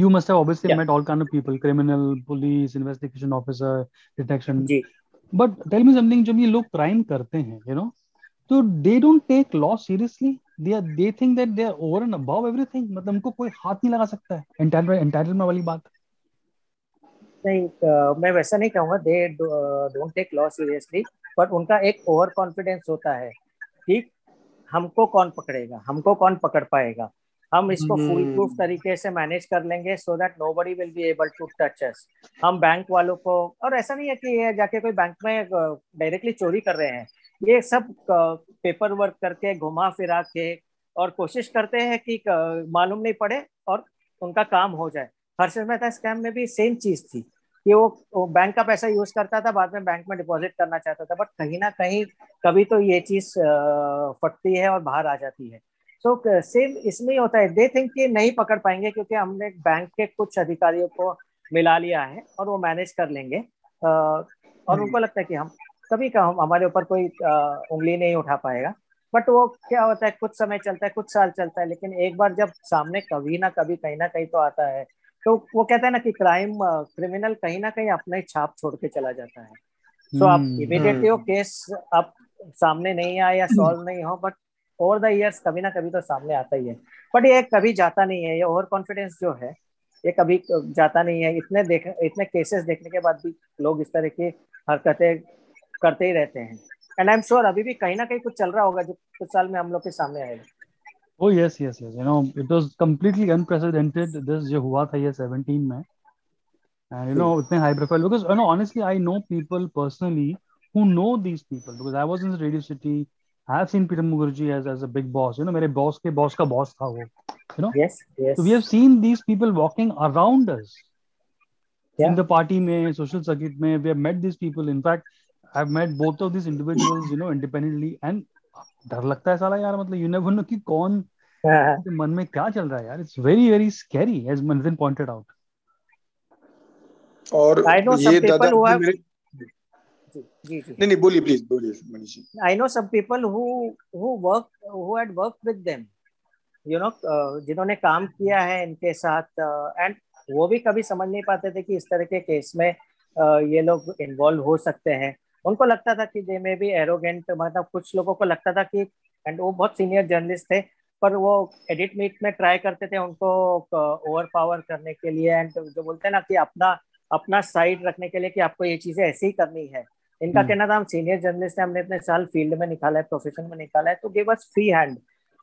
you must have obviously yeah. met all kind of people criminal police investigation officer detection ji. but tell me something जब ये लोग crime करते हैं you know तो they don't take law seriously they are they think that they are over and above everything मतलब उनको कोई हाथ नहीं लगा सकता है एंटाइटलमेंट वाली बात नहीं uh, मैं वैसा नहीं कहूँगा they don't take law seriously but उनका एक ओवर कॉन्फिडेंस होता है कि हमको कौन पकड़ेगा हमको कौन पकड़ पाएगा। हम इसको फुल प्रूफ हम्म। तरीके से मैनेज कर लेंगे so that nobody will be able to touch us हम बैंक वालों को और ऐसा नहीं है कि ये जाके कोई बैंक में डायरेक्टली चोरी कर रहे हैं। ये सब पेपर वर्क करके घुमा फिरा के और कोशिश करते हैं कि मालूम नहीं पड़े और उनका काम हो जाए। हर्षद मेहता स्कैम में भी सेम चीज़ थी। कि वो, वो बैंक का पैसा यूज़ करता था बाद में बैंक में डिपॉजिट करना चाहता था बट कहीं ना कहीं कभी तो ये चीज़ फटती है और बाहर आ जाती है। तो सेम इसमें होता है। दे थिंक कि नहीं पकड़ पाएँगे क्योंकि हमने बैंक के कुछ अधिकारियों को मिला लिया है और वो मैनेज कर लेंगे। और उनको लगता है कि हम कभी का हम हमारे ऊपर कोई उंगली नहीं उठा पाएगा। बट वो क्या होता है कुछ समय चलता है कुछ साल चलता है लेकिन एक बार जब सामने कभी ना कभी कहीं ना कहीं तो आता है। तो वो कहता है ना कि क्राइम क्रिमिनल कहीं ना कहीं अपना ही छाप छोड़ के चला जाता है। सो आप इमीडिएटली हम्म, वो केस हम्म। आप सामने नहीं आए या सॉल्व नहीं हो बट ओवर द इयर्स कभी ना कभी तो सामने आता ही है। बट ये कभी जाता नहीं है ये ओवर कॉन्फिडेंस जो है ये कभी जाता नहीं है। इतने देख इतने केसेस देखने के बाद भी लोग इस तरह की हरकतें करते ही रहते हैं। एंड आई एम श्योर अभी भी कहीं ना कहीं कुछ चल रहा होगा जो कुछ साल में हम लोग के सामने आएगा। Oh yes, yes, yes. You know, it was completely unprecedented. This जो हुआ था ये 17 में, and you know इतने high profile because you know honestly I know people personally who know these people because I was in the Radio City. I have seen Peter Mukherjee as as a big boss. You know मेरे boss के boss का boss था वो. You know. Yes, yes. So we have seen these people walking around us. Yeah. In the party में, social circuit में, we have met these people. In fact, I've met both of these individuals, you know, independently, and डर लगता है साला यार मतलब you never know कि कौन हाँ। मन में क्या चल रहा है यार। It's very very scary as मनजिन pointed out और ये दादा मेरे जी जी नहीं नहीं बोलिए प्लीज़ बोलिए Manish. Ji I know some people who who work who had worked with them you know जिन्होंने काम किया है इनके साथ एंड uh, वो भी कभी समझ नहीं पाते थे कि इस तरह के केस में uh, ये लोग इन्वॉल्व हो सकते हैं। उनको लगता था कि दे में भी एरोगेंट मतलब कुछ लोगों को लगता था कि एंड वो बहुत सीनियर जर्नलिस्ट थे पर वो एडिट मीट में ट्राई करते थे उनको ओवर पावर करने के लिए एंड जो बोलते हैं ना कि अपना अपना साइड रखने के लिए कि आपको ये चीज़ें ऐसे ही करनी है। इनका हम्म। कहना था हम सीनियर जर्नलिस्ट हैं हमने इतने साल फ़ील्ड में निकाला है प्रोफेशन में निकाला है तो गिव अस फ्री हैंड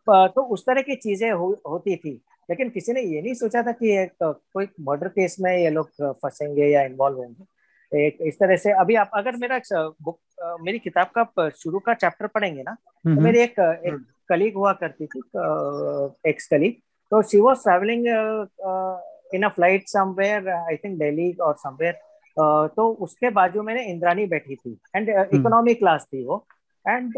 तो उस तरह की चीज़ें हो, होती थी लेकिन किसी ने ये नहीं सोचा था कि एक कोई मर्डर केस में ये लोग फंसेंगे या इन्वॉल्व होंगे। एक इस तरह से अभी आप अगर मेरा बुक मेरी किताब का शुरू का चैप्टर पढ़ेंगे ना तो मेरी एक एक कलीग हुआ करती थी एक्स कलीग तो she was travelling in a flight somewhere I think Delhi और समवेयर तो उसके बाजू में इंद्रानी बैठी थी एंड इकोनॉमी क्लास थी वो and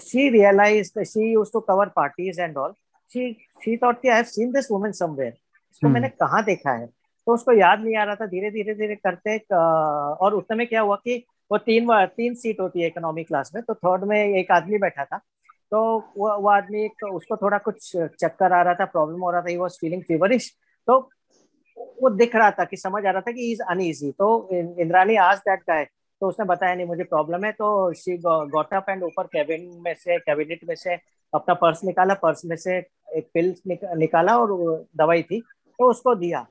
she realise she used to cover parties and all she she thought कि I have seen this woman somewhere इसको मैंने कहाँ देखा है? तो उसको याद नहीं आ रहा था धीरे धीरे धीरे करते और उस समय क्या हुआ कि वो तीन तीन सीट होती है इकोनॉमी क्लास में तो थर्ड में एक आदमी बैठा था तो वो वो आदमी एक, उसको थोड़ा कुछ चक्कर आ रहा था, प्रॉब्लम हो रहा था ही वॉज़ फीलिंग फीवरिश तो वो दिख रहा था कि समझ आ रहा था कि इज़ अनईजी तो इंद्रानी आज दैट गाय तो उसने बताया, नहीं, मुझे प्रॉब्लम है। तो शी गॉट अप एंड ऊपर कैबिन में से कैबिनेट में से अपना पर्स निकाला पर्स में से एक पिल निकाला और दवाई थी तो उसको दिया।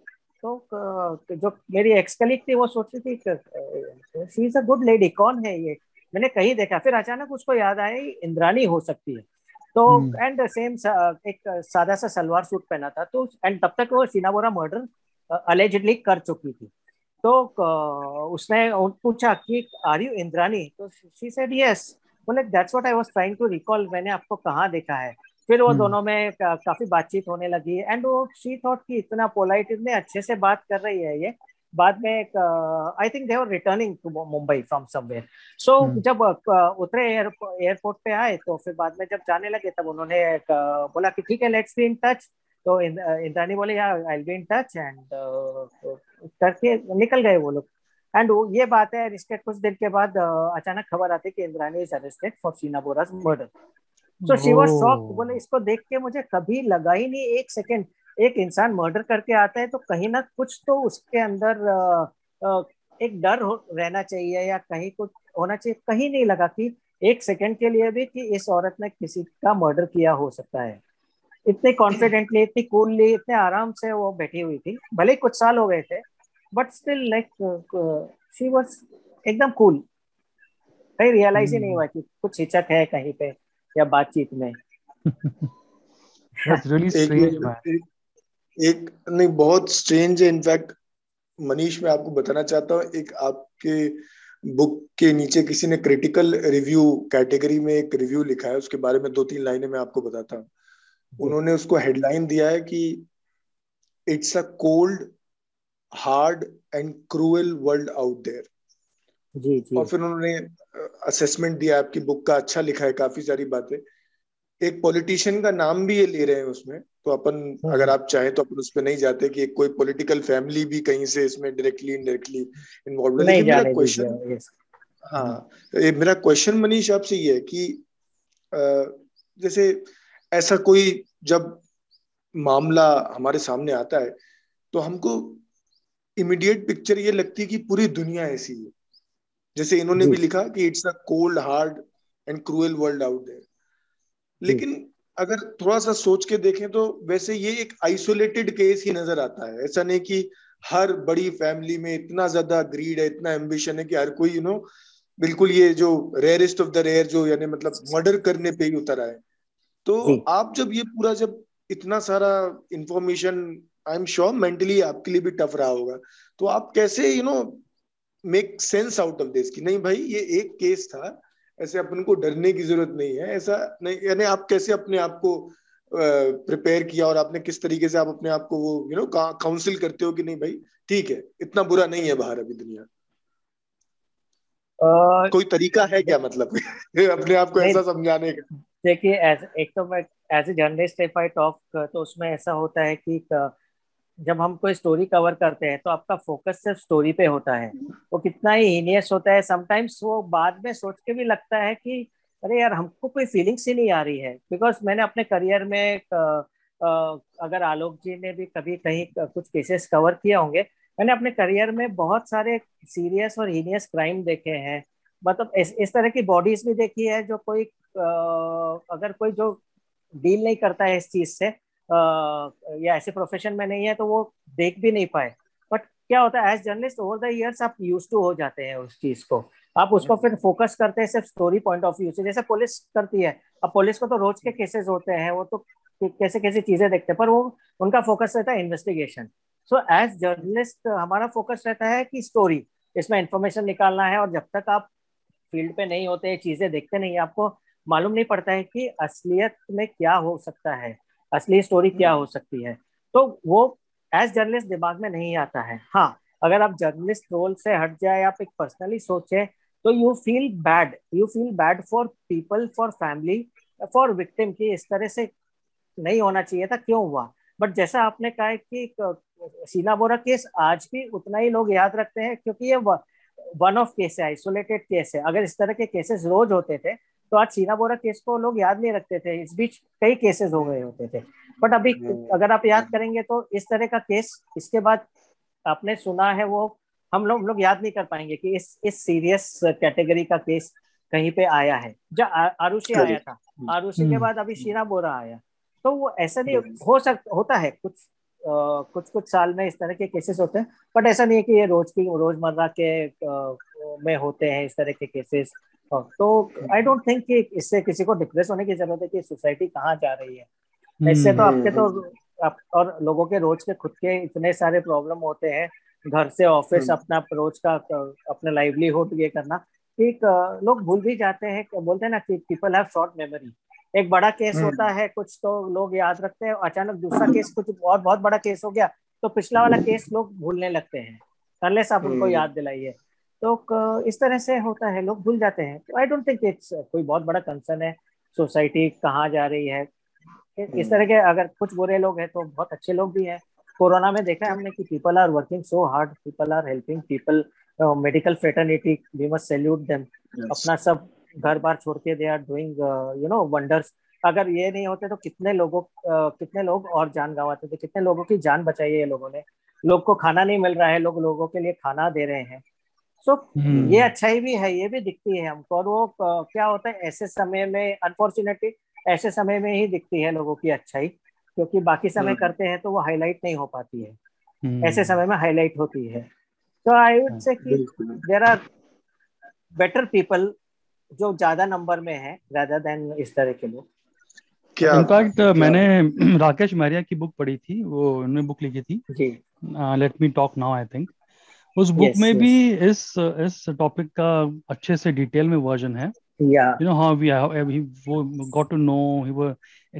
तो जो मेरी एक्स कलीग थी वो सोच रही थी she is a good lady कौन है ये? मैंने कहीं देखा फिर अचानक उसको याद आया इंद्रानी हो सकती है। तो एंड hmm. सेम एक सादा सा सलवार सूट पहना था तो एंड तब तक वो सीनाबोरा मर्डर अलेजडली कर चुकी थी। तो उसने पूछा कि आर यू इंद्रानी? तो शी सेड यस बोले that's what I was trying to recall मैंने आपको कहाँ देखा है? फिर वो हम्म। दोनों में का, काफ़ी बातचीत होने लगी एंड वो शी थॉट कि इतना पोलाइट इतने अच्छे से बात कर रही है ये। बाद में एक I think they were returning to Mumbai from somewhere so जब uh, उतरे एयरपोर्ट पे आए तो फिर बाद में जब जाने लगे तब उन्होंने एक, uh, बोला कि ठीक है लेट्स बी इन टच तो इंद्रानी बोले यार I be in touch and करके निकल गए वो लोग। एंड ये बात है इसके कुछ दिन के बाद अचानक खबर आती है कि Indrani is arrested for Sheena Bora's murder so she was shock बोले इसको देख के मुझे कभी लगा ही नहीं एक सेकेंड एक इंसान मर्डर करके आता है तो कहीं ना कुछ तो उसके अंदर एक डर रहना चाहिए या कहीं कुछ होना चाहिए। कहीं नहीं लगा कि एक सेकंड के लिए भी कि इस औरत ने किसी का मर्डर किया हो सकता है। इतने कॉन्फिडेंटली इतनी कूलली इतने आराम से वो बैठी हुई थी। भले ही कुछ साल हो गए थे but still like she was एकदम कूल कहीं रियलाइज़ ही नहीं हुआ कि कुछ हिचक है कहीं पे। या बातचीत में? Really strange, एक, एक नहीं बहुत स्ट्रेंज है इनफैक्ट मनीष मैं आपको बताना चाहता हूँ एक आपके बुक के नीचे किसी ने क्रिटिकल रिव्यू कैटेगरी में एक रिव्यू लिखा है उसके बारे में दो तीन लाइनें मैं आपको बताता हूँ। उन्होंने उसको हेडलाइन दिया है कि it's a cold hard and cruel world out there जी जी। और फिर उन्होंने असेसमेंट दिया आपकी बुक का अच्छा लिखा है काफ़ी सारी बातें। एक पॉलिटिशियन का नाम भी ये ले रहे हैं उसमें तो अपन हाँ। अगर आप चाहें तो अपन उस पर नहीं जाते कि कोई पॉलिटिकल फैमिली भी कहीं से इसमें डायरेक्टली इनडायरेक्टली इन्वॉल्व है। लेकिन मेरा क्वेश्चन हाँ तो मेरा क्वेश्चन मनीष आपसे ये है कि जैसे ऐसा कोई जब मामला हमारे सामने आता है तो हमको इमीडिएट पिक्चर ये लगती है कि पूरी दुनिया ऐसी है। जैसे इन्होंने भी लिखा कि it's a cold hard and cruel world out there लेकिन अगर थोड़ा सा सोच के देखें तो वैसे ये एक आइसोलेटेड केस ही नज़र आता है। ऐसा नहीं कि हर बड़ी फैमिली में इतना ज़्यादा ग्रीड है इतना एम्बिशन है कि हर कोई यू नो बिल्कुल ये जो रेयरेस्ट ऑफ़ द रेयर जो यानी मतलब मर्डर करने पे ही उतर आए। तो आप जब ये पूरा जब इतना सारा information I am sure mentally आपके लिए भी टफ रहा होगा। तो आप कैसे you know make sense out of this कि नहीं भाई ये एक केस था ऐसे अपन को डरने की ज़रूरत नहीं है ऐसा नहीं यानी आप कैसे अपने आप को प्रिपेयर किया और आपने किस तरीके से आप अपने आप को वो यू नो काउंसिल करते हो कि नहीं भाई? ठीक है इतना बुरा नहीं है बाहर अभी दुनिया। Uh, कोई तरीका है क्या मतलब? अपने आप को ऐसा समझाने का। देखिए एक तो मैं as a journalist if I talk तो उसमें ऐसा होता है कि जब हम कोई स्टोरी कवर करते हैं तो आपका फोकस सिर्फ़ स्टोरी पे होता है। वो कितना ही हीनियस होता है समटाइम्स वो बाद में सोच के भी लगता है कि अरे यार हमको कोई फीलिंग्स ही नहीं आ रही है। बिकॉज़ मैंने अपने करियर में अगर आलोक जी ने भी कभी कहीं कुछ केसेस कवर किए होंगे मैंने अपने करियर में बहुत सारे सीरियस और हीनियस क्राइम देखे हैं। मतलब इस, इस तरह की बॉडीज भी देखी है जो कोई अगर कोई जो डील नहीं करता है इस चीज़ से या ऐसे प्रोफेशन में नहीं है तो वो देख भी नहीं पाए। बट क्या होता है as journalist over the years आप यूज़ टू हो जाते हैं उस चीज़ को। आप उसको फिर फोकस करते हैं सिर्फ़ स्टोरी पॉइंट ऑफ़ व्यू से। जैसे पुलिस करती है अब पुलिस को तो रोज के केसेस होते हैं वो तो कैसे कैसे चीज़ें देखते हैं पर वो उनका फोकस रहता है इन्वेस्टिगेशन सो एज जर्नलिस्ट हमारा फोकस रहता है कि स्टोरी इसमें इंफॉर्मेशन निकालना है और जब तक आप फ़ील्ड पे नहीं होते चीज़ें देखते नहीं आपको मालूम नहीं पड़ता है कि असलियत में क्या हो सकता है। असली स्टोरी क्या हो सकती है? तो वो एज जर्नलिस्ट दिमाग में नहीं आता है। हाँ अगर आप जर्नलिस्ट रोल से हट जाए आप एक पर्सनली सोचे तो you feel bad you feel bad for people for family for victim की इस तरह से नहीं होना चाहिए था क्यों हुआ? बट जैसा आपने कहा कि सीना बोरा केस आज भी उतना ही लोग याद रखते हैं क्योंकि ये वन ऑफ़ केस है आइसोलेटेड केस है। अगर इस तरह के केसेस रोज होते थे तो आज सीना बोरा केस को लोग याद नहीं रखते थे इस बीच कई केसेस हो गए होते थे। बट अभी हम्म। अगर आप याद करेंगे तो इस तरह का केस इसके बाद आपने सुना है वो हम लोग लोग याद नहीं कर पाएँगे कि इस इस सीरियस कैटेगरी का केस कहीं पे आया है। जब आरुषि आया था। आरुषि के हम्म। बाद अभी शीना बोरा आया। तो वो ऐसा नहीं हो सकता होता है कुछ आ, कुछ कुछ साल में इस तरह के केसेस होते हैं। बट ऐसा नहीं है कि ये रोज की रोज़मर्रा के आ, में होते हैं इस तरह के केसेस हाँ, तो आई डोंट थिंक कि इससे किसी को डिप्रेस होने की ज़रूरत है कि सोसाइटी कहाँ जा रही है इससे तो आपके तो आप, और लोगों के रोज के खुद के इतने सारे प्रॉब्लम होते हैं घर से ऑफ़िस हम्म। अपना रोज का अपना लाइवलीहुड ये करना एक लोग भूल भी जाते हैं बोलते हैं ना कि पीपल हैव शॉर्ट मेमोरी एक बड़ा केस हम्म। होता है कुछ तो लोग याद रखते हैं अचानक दूसरा केस कुछ और बहुत बड़ा केस हो गया तो पिछला वाला केस लोग भूलने लगते हैं अनलेस आप उनको हम्म। याद दिलाइए तो इस तरह से होता है लोग भूल जाते हैं। तो आई डोंट थिंक इट्स कोई बहुत बड़ा कंसर्न है सोसाइटी कहाँ जा रही है। इस तरह के अगर कुछ बुरे लोग हैं तो बहुत अच्छे लोग भी हैं। कोरोना में देखा है हमने कि people are working so hard people are helping people medical fraternity we must salute them अपना सब घर बार छोड़ के they are doing you know wonders अगर ये नहीं होते तो कितने लोगों uh, कितने लोग और जान गंवाते थे कितने लोगों की जान बचाई है ये लोगों ने? लोग को खाना नहीं मिल रहा है लोग लोगों के लिए खाना दे रहे हैं। So so, hmm. ये अच्छाई भी है ये भी दिखती है हमको। और वो क्या होता है ऐसे समय में अनफॉर्चुनेटली ऐसे समय में ही दिखती है लोगों की अच्छाई क्योंकि बाकी समय. करते हैं तो वो हाईलाइट नहीं हो पाती है। hmm. ऐसे समय में हाईलाइट होती है। तो आई वुड से कि देर आर बेटर पीपल जो ज़्यादा नंबर में है रादर देन इस तरह के लोग। क्या इनफैक्ट मैंने राकेश मैरिया की बुक पढ़ी थी वो उन्होंने बुक लिखी थी। Let me talk now I think उस बुक yes, में yes. भी इस इस टॉपिक का अच्छे से डिटेल में वर्जन है। yeah you know how we he वो got to know he was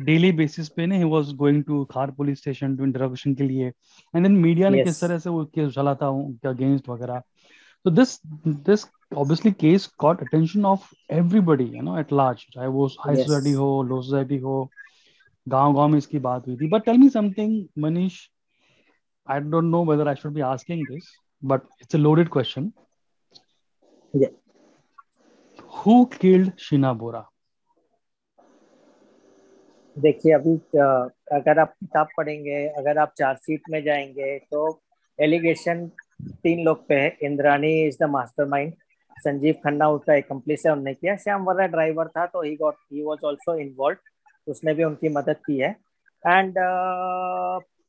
daily basis पे ने he was going to Khar police station to interrogation के लिए। एंड देन मीडिया ने किस तरह से वो केस उछाला था उनके अगेंस्ट वगैरह। So this this obviously case got attention of everybody you know at large चाहे वो हाई सोसाइटी हो लो सोसाइटी हो गाँव गाँव में इसकी बात हुई थी। But tell me something Manish I don't know whether I should be asking this but it's a loaded question who killed Sheena Bora देखिए अभी अगर आप किताब पढ़ेंगे अगर आप चार्जशीट में जाएँगे तो एलिगेशन तीन लोग पे है। Indrani is the mastermind Sanjeev Khanna उसका एकम्प्लिस है उन्होंने किया। श्याम वर्रा ड्राइवर था तो he got he was also involve उसने भी उनकी मदद की है। एंड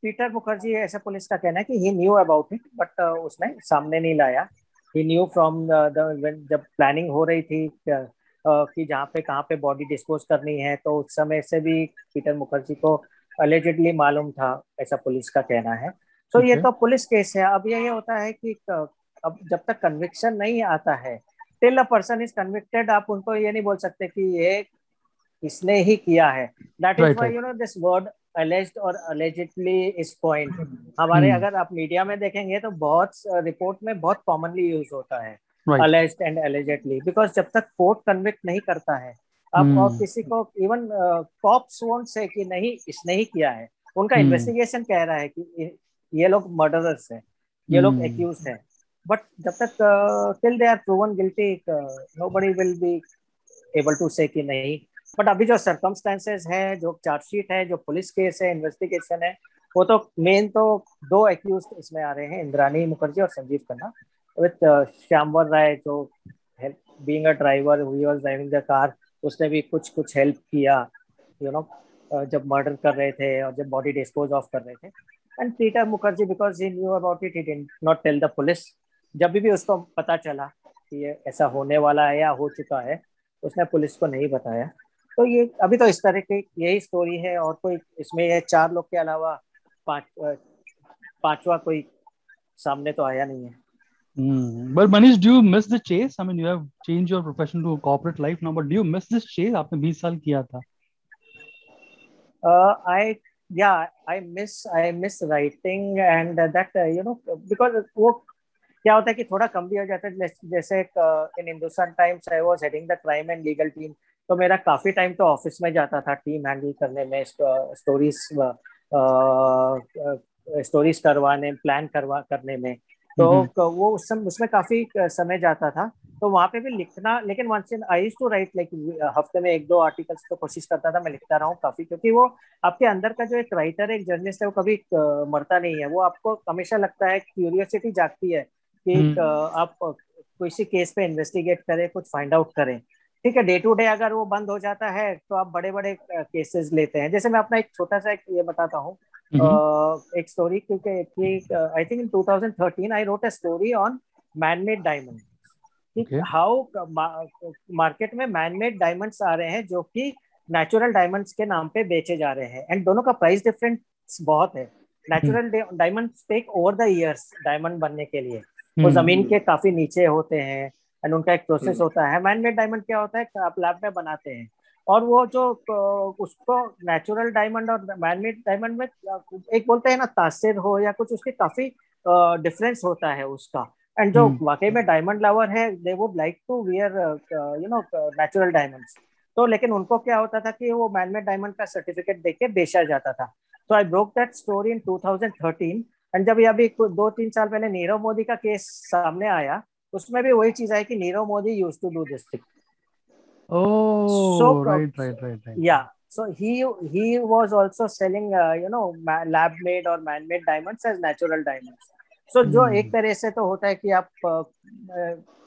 पीटर मुखर्जी ऐसा पुलिस का कहना है कि he knew about it but उसने सामने नहीं लाया। ही न्यू फ्रॉम जब प्लानिंग हो रही थी uh, कि जहाँ पे कहाँ पे बॉडी डिस्पोज करनी है तो उस समय से भी पीटर मुखर्जी को अलेजेडली मालूम था ऐसा पुलिस का कहना है। तो ये तो पुलिस केस है। अब ये होता है कि अब जब तक कन्विक्शन नहीं आता है till a person is convicted आप उनको ये नहीं बोल सकते कि ये इसने ही किया है। That is why you know this word alleged और अलेजिडली इस पॉइंट हमारे hmm. अगर आप मीडिया में देखेंगे तो बहुत रिपोर्ट में बहुत कॉमनली यूज़ होता है अलेज्ड एंड अलेजिडली बिकॉज़ जब तक कोर्ट कन्विक्ट नहीं करता है आप hmm. किसी को इवन कॉप्स वोंट से कि नहीं इसने ही किया है उनका इन्वेस्टिगेशन hmm. कह रहा है कि ये लोग मर्डरर्स हैं ये लोग एक्यूज. हैं बट जब तक till they are proven guilty nobody will be able to say कि नहीं बट अभी जो सर्कमस्टेंसेस है जो चार्जशीट है जो पुलिस केस है इन्वेस्टिगेशन है वो तो मेन तो दो एक्यूज इसमें आ रहे हैं इंद्रानी मुखर्जी और संजीव खन्ना। विथ श्यामवर राय जो being a driver who was driving the car उसने भी कुछ कुछ हेल्प किया यू नो know, जब मर्डर कर रहे थे और जब बॉडी डिस्पोज ऑफ़ कर रहे थे। And Peter Mukherjee because he knew about it he not tell the police जब भी उसको पता चला कि ये ऐसा होने वाला है या हो चुका है उसने पुलिस को नहीं बताया। तो ये अभी तो इस तरह की यही स्टोरी है और कोई इसमें ये चार लोग के अलावा पाँच पांचवा कोई सामने तो आया नहीं है Hmm. But Manish, do you miss the chase? I mean, you have changed your profession to corporate life now, but do you miss this chase? आपने 20 साल किया था. Uh, I yeah i miss i miss writing and uh, that uh, you know because वो क्या होता है कि थोड़ा कम भी हो जाता है जैसे in Hindustan Times I was heading the crime and legal team तो मेरा काफ़ी टाइम तो ऑफ़िस में जाता था टीम हैंडल करने में स्टोरीज स्टोरीज करवाने प्लान करवा करने में। तो वो उस समय उसमें काफ़ी समय जाता था। तो वहाँ पे भी लिखना लेकिन once in I to write like हफ़्ते में एक दो आर्टिकल्स तो कोशिश करता था मैं लिखता रहा हूँ काफ़ी क्योंकि वो आपके अंदर का जो एक राइटर एक जर्नलिस्ट है वो कभी मरता नहीं है। वो आपको हमेशा लगता है क्यूरियोसिटी जागती है कि हम्म। आप किसी केस पे इन्वेस्टिगेट करें कुछ फाइंड आउट करें। ठीक है डे टू डे अगर वो बंद हो जाता है तो आप बड़े बड़े केसेस लेते हैं। जैसे मैं अपना एक छोटा सा ये बताता हूँ। uh, एक स्टोरी क्योंकि I think in 2013 I wrote a story on man made diamond how market में मैन मेड डायमंड्स आ रहे हैं जो कि नेचुरल डायमंड्स के नाम पे बेचे जा रहे हैं। एंड दोनों का प्राइस डिफरेंस बहुत है। Natural diamonds take over the years diamond बनने के लिए। वो हम्म। ज़मीन के काफ़ी नीचे होते हैं। एंड उनका एक प्रोसेस हम्म। होता है। मैन मेड डायमंड क्या होता है? आप लैब में बनाते हैं। और वो जो उसको नेचुरल डायमंड और मैनमेड डायमंड में एक बोलते हैं ना तासिर हो या कुछ उसके काफ़ी डिफरेंस होता है उसका। एंड जो हम्म। वाकई में डायमंड लवर है they would like to wear you know natural diamonds तो लेकिन उनको क्या होता था कि वो मैनमेड डायमंड का सर्टिफिकेट देके बेचा जाता था। तो I broke that story in 2013 and जब अभी दो तीन साल पहले नीरव मोदी का केस सामने आया उसमें भी वही चीज़ आई कि Nirav Modi used to do this thing Oh, so, right, right, right, right. Yeah. So he he was also selling uh, you know lab made or man made diamonds as natural diamonds. So so, जो hmm. एक तरह से तो होता है कि आप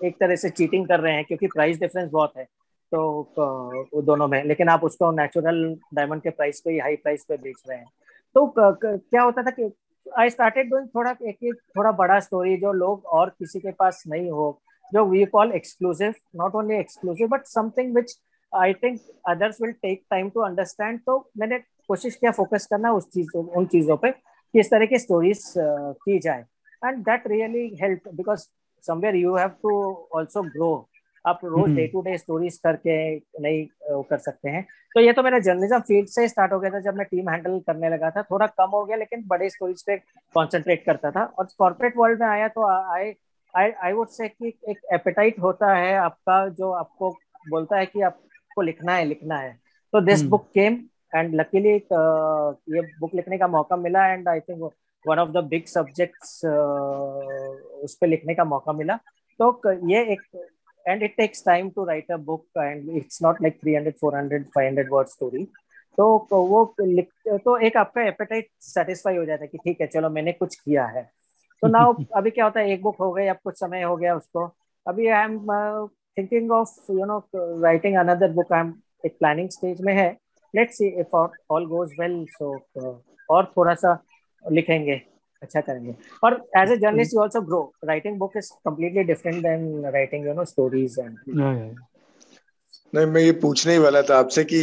एक तरह से चीटिंग कर रहे हैं क्योंकि प्राइस डिफरेंस बहुत है तो दोनों में लेकिन आप उसको नेचुरल डायमंड के प्राइस पे हाई प्राइस पे बेच रहे हैं तो क्या होता था कि आई स्टार्टेड डूइंग थोड़ा एक एक थोड़ा बड़ा स्टोरी जो लोग और किसी के पास नहीं हो जो we call exclusive not only exclusive but something which I think others will take time to understand तो मैंने कोशिश किया फोकस करना उस चीज़, उन चीज़ों पे कि इस तरह की स्टोरीज की जाए। And that really help because somewhere you have to also grow आप रोज डे टू डे स्टोरीज करके नहीं वो कर सकते हैं। तो ये तो मेरा जर्नलिज्म फ़ील्ड से स्टार्ट हो गया था जब मैं टीम हैंडल करने लगा था। थोड़ा कम हो गया लेकिन बड़े स्टोरीज पे कॉन्सेंट्रेट करता था। और कॉर्पोरेट वर्ल्ड में आया तो आई आई आई वुड से कि एक एपेटाइट होता है आपका जो आपको बोलता है कि आपको लिखना है लिखना है। तो this book came and luckily ये बुक लिखने का मौका मिला and I think one of the big subjects उस पर लिखने का मौका मिला। तो ये एक and it takes time to write a book and it's not like 300 400 500 word story तो वो तो एक आपका एपेटाइट सेटिस्फाई हो जाता है कि ठीक है चलो मैंने कुछ किया है। तो नाउ अभी क्या होता है एक बुक हो गई अब कुछ समय हो गया उसको। अभी I am thinking of you know writing another book I am एक प्लानिंग स्टेज में है। Let's see if all goes well so और थोड़ा सा लिखेंगे। अच्छा करेंगे। और as a journalist you also grow writing book is completely different than writing you know stories and नहीं मैं ये पूछने ही वाला था आपसे कि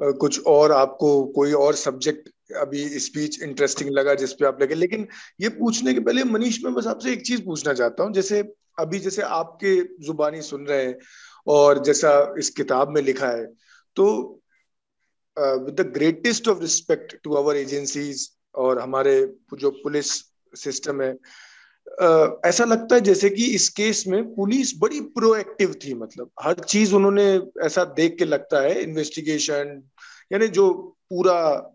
कुछ और आपको कोई और सब्जेक्ट अभी स्पीच इंटरेस्टिंग लगा जिस पे आप लगे? लेकिन ये पूछने के पहले मनीष मैं बस आपसे एक चीज़ पूछना चाहता हूँ। जैसे अभी जैसे आपके जुबानी सुन रहे हैं और जैसा इस किताब में लिखा है तो with the greatest of respect to our agencies और हमारे जो पुलिस सिस्टम है ऐसा लगता है जैसे कि इस केस में पुलिस बड़ी प्रोएक्टिव थी मतलब हर चीज़ उन्होंने ऐसा देख के लगता है इन्वेस्टिगेशन यानी जो पूरा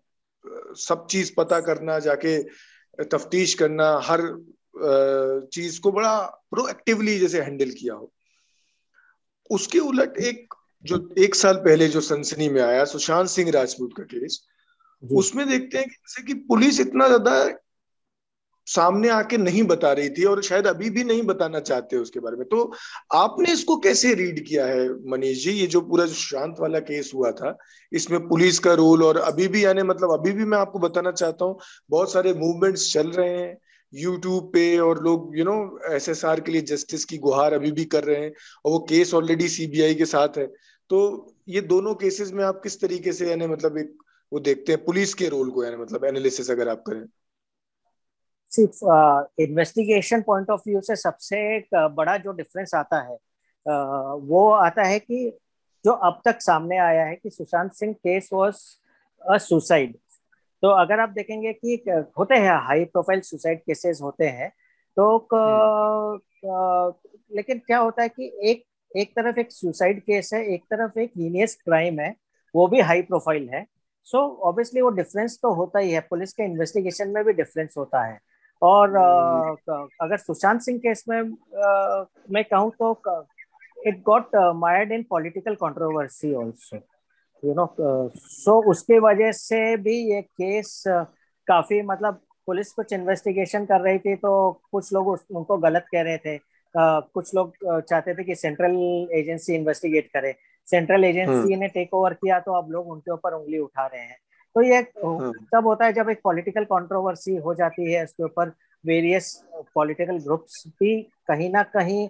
सब चीज़ पता करना, जाके तफ्तीश करना, हर चीज़ को बड़ा प्रोएक्टिवली जैसे हैंडल किया हो। उसके उलट एक, जो एक साल पहले जो सनसनी में आया सुशांत सिंह राजपूत का केस उसमें देखते हैं जैसे कि पुलिस इतना ज़्यादा सामने आके नहीं बता रही थी और शायद अभी भी नहीं बताना चाहते उसके बारे में। तो आपने इसको कैसे रीड किया है, मनीष जी? ये जो पूरा शांत वाला केस हुआ था, इसमें पुलिस का रोल और अभी भी, यानी मतलब अभी भी मैं आपको बताना चाहता हूँ, बहुत सारे मूवमेंट्स चल रहे हैं यूट्यूब पे और लोग यू नो एसएसआर के लिए जस्टिस की गुहार अभी भी कर रहे हैं और वो केस ऑलरेडी सीबीआई के साथ है। तो ये दोनों केसेस में आप किस तरीके से, यानी मतलब एक वो देखते हैं पुलिस के रोल को यानी मतलब एनालिसिस अगर आप करें सिर्फ़ इन्वेस्टिगेशन पॉइंट ऑफ़ व्यू से सबसे एक बड़ा जो डिफरेंस आता है uh, वो आता है कि जो अब तक सामने आया है कि Sushant Singh case was a suicide तो अगर आप देखेंगे कि होते हैं हाई प्रोफ़ाइल सुसाइड केसेस होते हैं तो क, हम्म। लेकिन क्या होता है कि एक एक तरफ़ एक सुसाइड केस है एक तरफ़ एक हीनियस क्राइम है वो भी हाई प्रोफ़ाइल है सो so, ऑब्वियसली वो डिफरेंस तो होता ही है। पुलिस के इन्वेस्टिगेशन में भी डिफरेंस होता है। और uh, अगर सुशांत सिंह केस में uh, मैं कहूँ तो it got mired in political controversy also you know so उसके वजह से भी ये केस uh, काफ़ी मतलब पुलिस कुछ इन्वेस्टिगेशन कर रही थी तो कुछ लोग उनको गलत कह रहे थे। uh, कुछ लोग चाहते थे कि सेंट्रल एजेंसी इन्वेस्टिगेट करे। Central agency hmm. ने टेक ओवर किया तो अब लोग उनके ऊपर उंगली उठा रहे हैं तो ये हम्म। तब होता है जब एक पॉलिटिकल कंट्रोवर्सी हो जाती है उसके ऊपर वेरियस पॉलिटिकल ग्रुप्स भी कहीं ना कहीं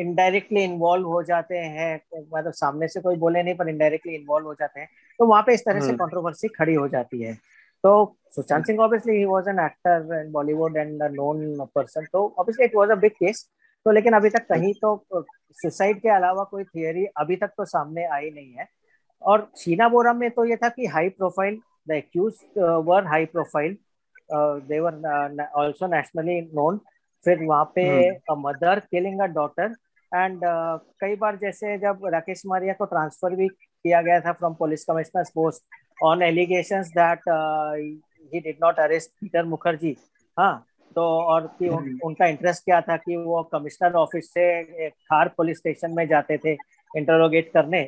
इनडायरेक्टली इन्वॉल्व हो जाते हैं मतलब सामने से कोई बोले नहीं पर इनडायरेक्टली इन्वॉल्व हो जाते हैं तो वहाँ पे इस तरह से कंट्रोवर्सी हम्म। खड़ी हो जाती है तो Sushant Singh obviously he was an actor in Bollywood and a known person तो obviously it was a big case तो लेकिन अभी तक कहीं तो सुसाइड के अलावा कोई थियोरी अभी तक तो सामने आई नहीं है। और शीना बोरा में तो ये था कि high profile the accused were high profile they were also nationally known फिर वहाँ पे mother killing a daughter and कई बार जैसे जब राकेश मारिया को ट्रांसफ़र भी किया गया था from police commissioner post on allegation that he did not arrest Peter Mukherjee. हाँ तो और कि उन, हम्म। उनका इंटरेस्ट क्या था कि वो कमिश्नर ऑफ़िस से खार पुलिस स्टेशन में जाते थे इंटरोगेट करने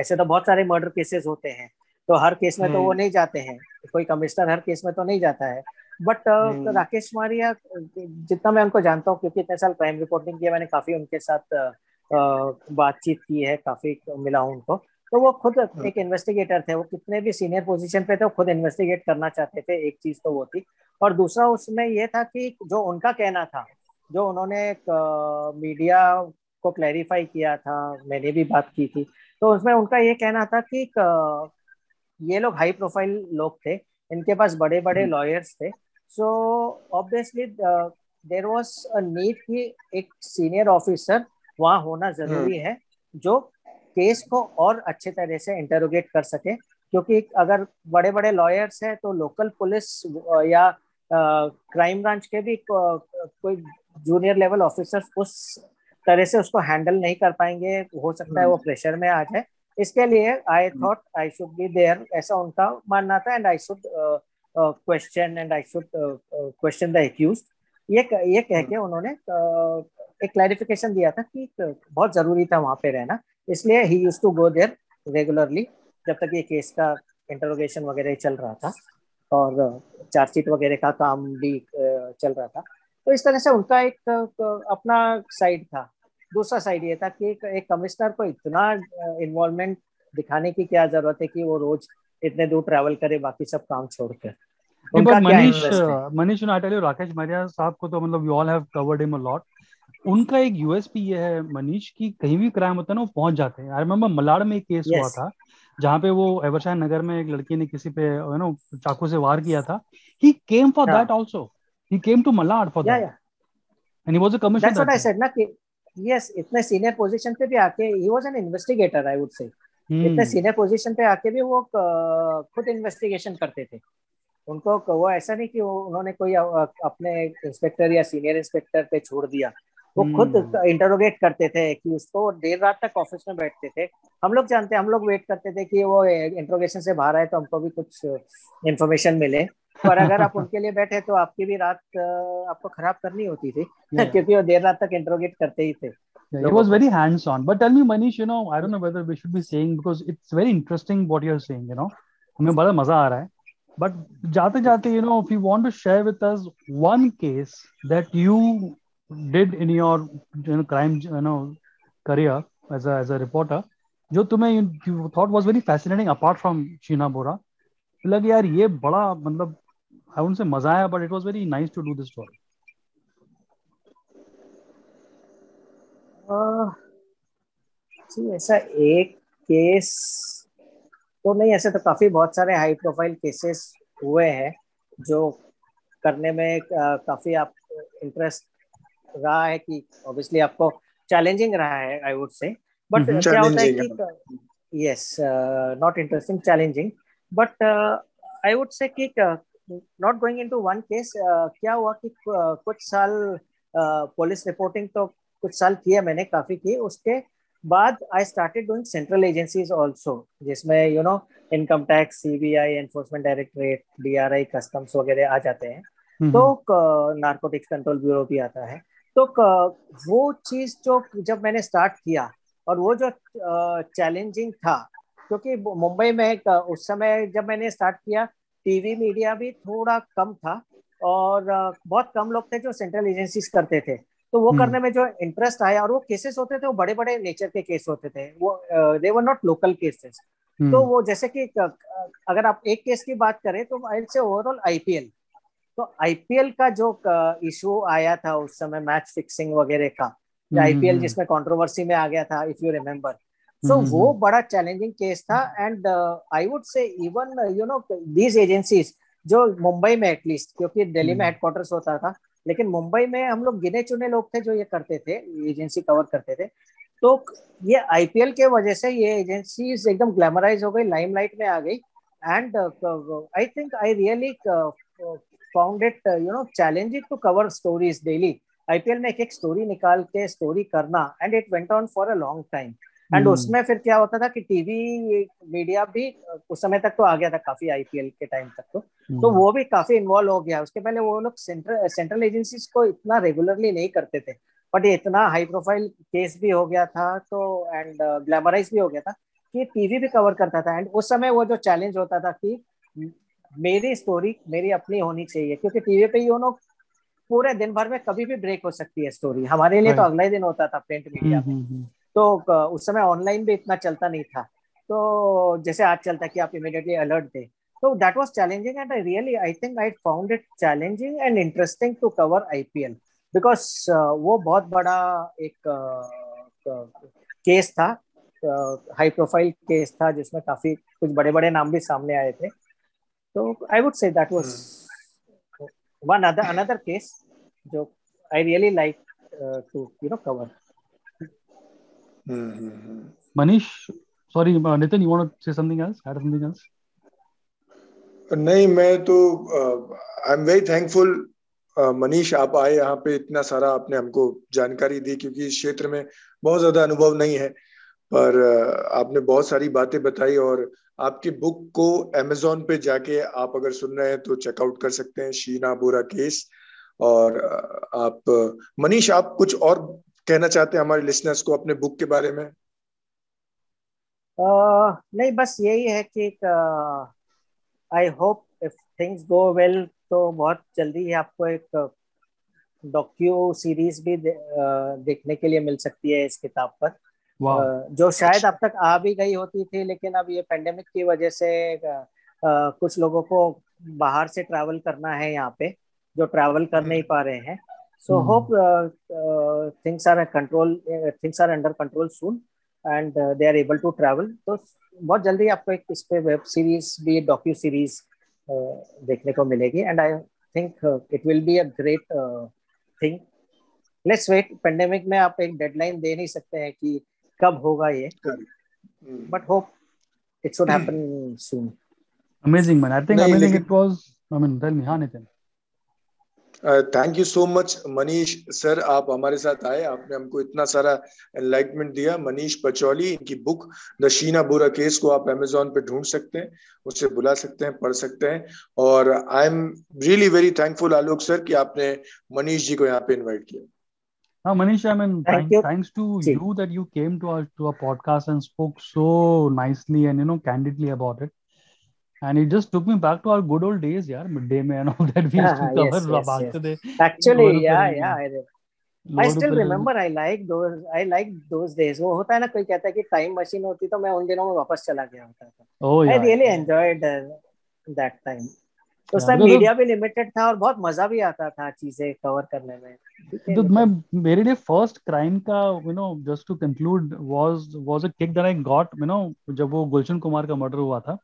ऐसे तो बहुत सारे मर्डर केसेस होते हैं तो हर केस में तो वो हम्म। नहीं जाते हैं कोई कमिश्नर हर केस में तो नहीं जाता है बट हम्म। राकेश मारिया जितना मैं उनको जानता हूँ क्योंकि इतने साल क्राइम रिपोर्टिंग किया मैंने काफ़ी उनके साथ बातचीत की है काफ़ी मिला हूँ उनको तो वो खुद हाँ। एक इन्वेस्टिगेटर थे वो कितने भी सीनियर पोजीशन पे थे वो खुद इन्वेस्टिगेट करना चाहते थे एक चीज़ तो वो थी और दूसरा उसमें ये था कि जो उनका कहना था जो उन्होंने मीडिया को क्लैरिफाई किया था मैंने भी बात की थी तो उसमें उनका ये कहना था कि ये लोग हाई प्रोफ़ाइल लोग थे इनके पास बड़े बड़े लॉयर्स थे so obviously there was a need कि एक सीनियर ऑफिसर वहाँ होना ज़रूरी हाँ। है जो केस को और अच्छे तरह से इंटरोगेट कर सके क्योंकि अगर बड़े बड़े लॉयर्स हैं तो लोकल पुलिस या क्राइम ब्रांच के भी कोई जूनियर लेवल ऑफिसर्स उस तरह से उसको हैंडल नहीं कर पाएँगे हो सकता है वो प्रेशर में आ जाए। इसके लिए I thought I should be there ऐसा उनका मानना था and I should question and I should question the accused ये ये कह के उन्होंने एक क्लैरिफिकेशन दिया था कि बहुत ज़रूरी था वहाँ पे रहना। इसलिए ही used to go there regularly जब तक ये केस का इंटरोगेशन वगैरह चल रहा था और चार्जशीट वगैरह का काम भी चल रहा था। तो इस तरह से उनका एक अपना साइड था। दूसरा साइड ये था कि एक कमिश्नर को इतना इन्वॉल्वमेंट दिखाने की क्या ज़रूरत है कि वो रोज इतने दूर ट्रैवल करे बाकी सब काम छोड़कर मनीष मनीष राकेश मरिया साहब को तो मतलब you all have covered him a lot उनका एक यूएसपी ये है मनीष की कहीं भी क्राइम होता है ना वो पहुँच जाते हैं। आई रिमेम्बर मलाड़ में एक केस yes. हुआ था जहाँ पे वो एवरशाइन नगर में एक लड़की ने किसी पे यू नो चाकू से वार किया था। ही। Came for that also he came to Malad for that and he was a commissioner that's what I said ना कि यस इतने सीनियर पोजीशन पे भी आके he was an investigator I would say इतने सीनियर पोजीशन पे आके भी वो खुद इन्वेस्टिगेशन करते थे। उनको वो ऐसा नहीं कि उन्होंने कोई अपने इंस्पेक्टर या सीनियर इंस्पेक्टर पे छोड़ दिया। वो खुद इंटरोगेट हम्म। करते थे कि उसको देर रात तक ऑफ़िस में बैठते थे। हम लोग जानते हैं हम लोग वेट करते थे कि वो इंट्रोगेशन से बाहर आए तो हमको भी कुछ इन्फॉर्मेशन मिले। पर अगर आप उनके लिए बैठे तो आपकी भी रात आपको खराब करनी होती थी। क्योंकि वो देर रात तक इंट्रोगेट करते ही थे। Yeah, it was very hands on. But tell me, Manish, you know, I don't know whether we should be saying because it's very interesting what you're saying, you know. हमें बड़ा मज़ा आ रहा है। बट जाते जाते you know if you want to share with us one case that you did in your, you know, crime, you know, career as a as a reporter, जो तुम्हें you thought was very fascinating apart Sheena बोरा लग यार ये बड़ा मतलब I wouldn't say मज़ा आया but it was very nice to do this story जी ऐसा एक केस तो नहीं, ऐसे तो काफ़ी बहुत सारे हाई प्रोफ़ाइल केसेस हुए हैं, जो करने में काफ़ी आप इंटरेस्ट रहा है कि ऑब्वियसली आपको चैलेंजिंग रहा है आई वुड से बट क्या होता है कि yes not interesting challenging but I would say कि not going into one case क्या हुआ कि uh, कुछ साल पुलिस uh, रिपोर्टिंग तो कुछ साल किया मैंने काफ़ी की उसके बाद I started doing central agencies also जिसमें you know income tax CBI enforcement directorate DRI customs वगैरह आ जाते हैं। तो नार्कोटिक्स कंट्रोल ब्यूरो भी आता है। तो वो चीज़ जो जब मैंने स्टार्ट किया और वो जो चैलेंजिंग था क्योंकि मुंबई में उस समय जब मैंने स्टार्ट किया टीवी मीडिया भी थोड़ा कम था और बहुत कम लोग थे जो सेंट्रल एजेंसीज करते थे। तो वो करने हम्म। में जो इंटरेस्ट आया और वो केसेस होते थे वो बड़े बड़े नेचर के केस होते थे। वो they were not local cases तो वो जैसे कि अगर आप एक केस की बात करें तो आई से ओवरऑल आईपीएल तो आईपीएल का जो इशू आया था उस समय मैच फिक्सिंग वगैरह का आईपीएल हम्म, हम्म, जिसमें कंट्रोवर्सी में आ गया था इफ़ यू रिमेम्बर सो वो बड़ा चैलेंजिंग केस था and I would say even you know these agencies जो मुंबई में एटलीस्ट क्योंकि दिल्ली में हेडक्वार्टर्स होता था लेकिन मुंबई में हम लोग गिने चुने लोग थे जो ये करते थे एजेंसी कवर करते थे। तो ये आईपीएल के वजह से ये एजेंसी एकदम ग्लैमराइज हो गई लाइमलाइट में आ गई। And I think I really found it you know challenging to cover stories daily IPL में एक एक स्टोरी निकाल के स्टोरी करना and it went on for a long time and hmm. उसमें फिर क्या होता था कि टीवी मीडिया भी उस समय तक तो आ गया था काफ़ी आईपीएल के टाइम तक तो। hmm. तो वो भी काफ़ी इन्वॉल्व हो गया। उसके पहले वो लोग सेंट्रल सेंट्रल एजेंसीज को इतना रेगुलरली नहीं करते थे। बट ये इतना हाई प्रोफ़ाइल केस भी हो गया था तो एंड ग्लैमराइज uh, भी हो गया था कि टीवी भी कवर करता था। एंड उस समय वो जो चैलेंज होता था कि मेरी स्टोरी मेरी अपनी होनी चाहिए क्योंकि टीवी पे यू नो पूरे दिन भर में कभी भी ब्रेक हो सकती है स्टोरी हमारे लिए तो अगला ही दिन होता था प्रिंट मीडिया में। तो उस समय ऑनलाइन भी इतना चलता नहीं था। तो जैसे आज चलता कि आप इमिडिएटली अलर्ट दे। तो that was challenging and I really I think I found it challenging and interesting to cover IPL because वो बहुत बड़ा एक केस uh, था। हाई प्रोफ़ाइल केस था जिसमें काफ़ी कुछ बड़े बड़े नाम भी सामने आए थे। तो I would say that was one other another case जो I really like to you know cover Manish sorry Nitin you want to say something else add something else नहीं मैं तो I am very thankful Manish आप आए यहाँ पे इतना सारा आपने हमको जानकारी दी क्योंकि इस क्षेत्र में बहुत ज़्यादा अनुभव नहीं है। पर आपने बहुत सारी बातें बताई और आपकी बुक को अमेजोन पे जाके आप अगर सुन रहे हैं तो चेकआउट कर सकते हैं शीना बोरा केस। और आप मनीष आप कुछ और कहना चाहते हैं हमारे लिसनर्स को अपने बुक के बारे में? uh, नहीं बस यही है कि I hope if things go well तो बहुत जल्दी ही आपको एक डॉक्यू सीरीज़ भी दे, uh, देखने के लिए मिल सकती है इस किताब पर। जो शायद अब तक आ भी गई होती थी लेकिन अब ये पेंडेमिक की वजह से कुछ लोगों को बाहर से ट्रैवल करना है यहाँ पे जो ट्रैवल कर नहीं पा रहे हैं। So hope things are control things are under control soon and they are able to travel तो बहुत जल्दी आपको एक इस पे वेब सीरीज़ भी डॉक्यू सीरीज़ देखने को मिलेगी। And I think it will be a great thing let's wait pandemic में आप एक डेडलाइन दे नहीं सकते हैं कि कब होगा ये? But hope it should happen soon. Amazing man. I think no, amazing it was. I mean tell me हाँ Nitin thank you so much Manish sir आप हमारे साथ आए। आपने हमको इतना सारा एनलाइटमेंट दिया। मनीष पचौली इनकी book the Sheena Bora case को आप अमेजोन पे ढूंढ सकते हैं। उसे बुला सकते हैं पढ़ सकते हैं। और I am really very thankful Alok sir कि आपने मनीष जी को यहाँ पे इनवाइट किया। Now, Manish, I mean, Thank thank, thanks to See. you that you came to our to our podcast and spoke so nicely and you know candidly about it. And it just took me back to our good old days, yeah, midday man, and all that we used to cover yes, yes, yes. Actually, yeah, yeah. I, I still remember I like those I like those days. वो होता है ना कोई कहता है कि time machine होती तो मैं उन दिनों में वापस चला गया होता था. Oh, yeah, I really yeah. तो उस टाइम मीडिया भी लिमिटेड था और बहुत मज़ा भी आता था चीज़ें कवर करने में। तो मैं मेरे लिए फ़र्स्ट क्राइम का you know just to conclude was was a kick that I got you know जब वो गुलशन कुमार का मर्डर हुआ था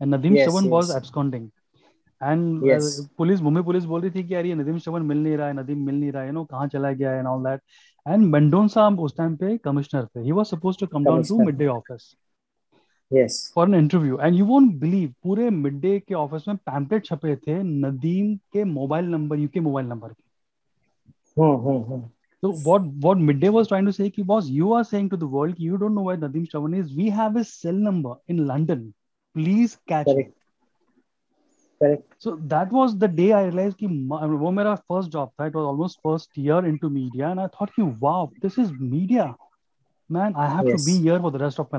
and Nadeem Shravan was absconding and police Mumbai police बोल रही थी कि यार ये नदीम श्रवण मिल नहीं रहा है नदीम मिल नहीं रहा है यू नो कहाँ चला गया है and all that and Mendonca साहब उस टाइम पे कमिश्नर थे. He was supposed to come down to Mid Day office yes for an interview and you won't believe पूरे मिड डे के ऑफ़िस में पैम्पलेट छपे थे नदीम के mobile number UK mobile number के hmm hmm So what what midday was trying to say ki boss you are saying to the world you don't know where Nadeem Shravan is we have his cell number in London please catch Correct. him Correct. So that was the day I realized कि वो मेरा first job था it was almost first year into media and I thought कि wow this is media man I have yes. to be here for the rest of my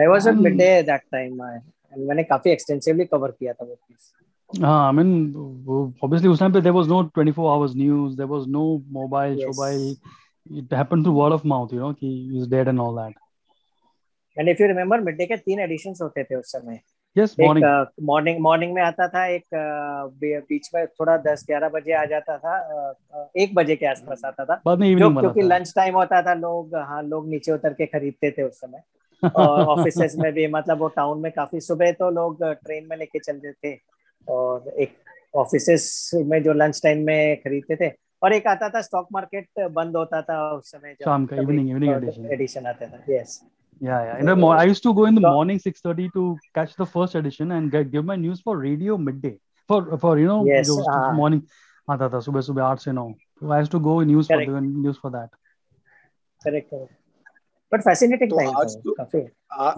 I was at Midday that time and मैंने काफ़ी extensively cover किया था वो piece हाँ I mean obviously उस time पे there was no 24 hours news there was no mobile it happened to word of mouth you know कि is dead and all that and if you remember Midday के तीन editions होते थे उस समय। Yes morning morning morning में आता था एक uh, बीच में थोड़ा 10 11 बजे आ जाता था uh, uh, एक बजे के आसपास आता था। क्योंकि लंच टाइम होता था लोग हाँ लोग नीचे उतर के खरीदते थे उस समय। और ऑफ़िस में भी मतलब वो टाउन में काफ़ी सुबह तो लोग ट्रेन में लेके चलते थे और एक ऑफ़िस में जो लंच टाइम में खरीदते थे और एक आता था स्टॉक मार्केट बंद होता था उस समय शाम का इवनिंग इवनिंग एडिशन एडिशन आता था yes Yeah, yeah. In the mo- I used to go in the morning 6:30 to catch the first edition and get, give my news for radio midday. For for you know yes, जो uh, morning आता था सुबह सुबह आठ से नौ. So I used to go news correct. for the news for that. Correct, correct. But fascinating time आज तो काफ़ी।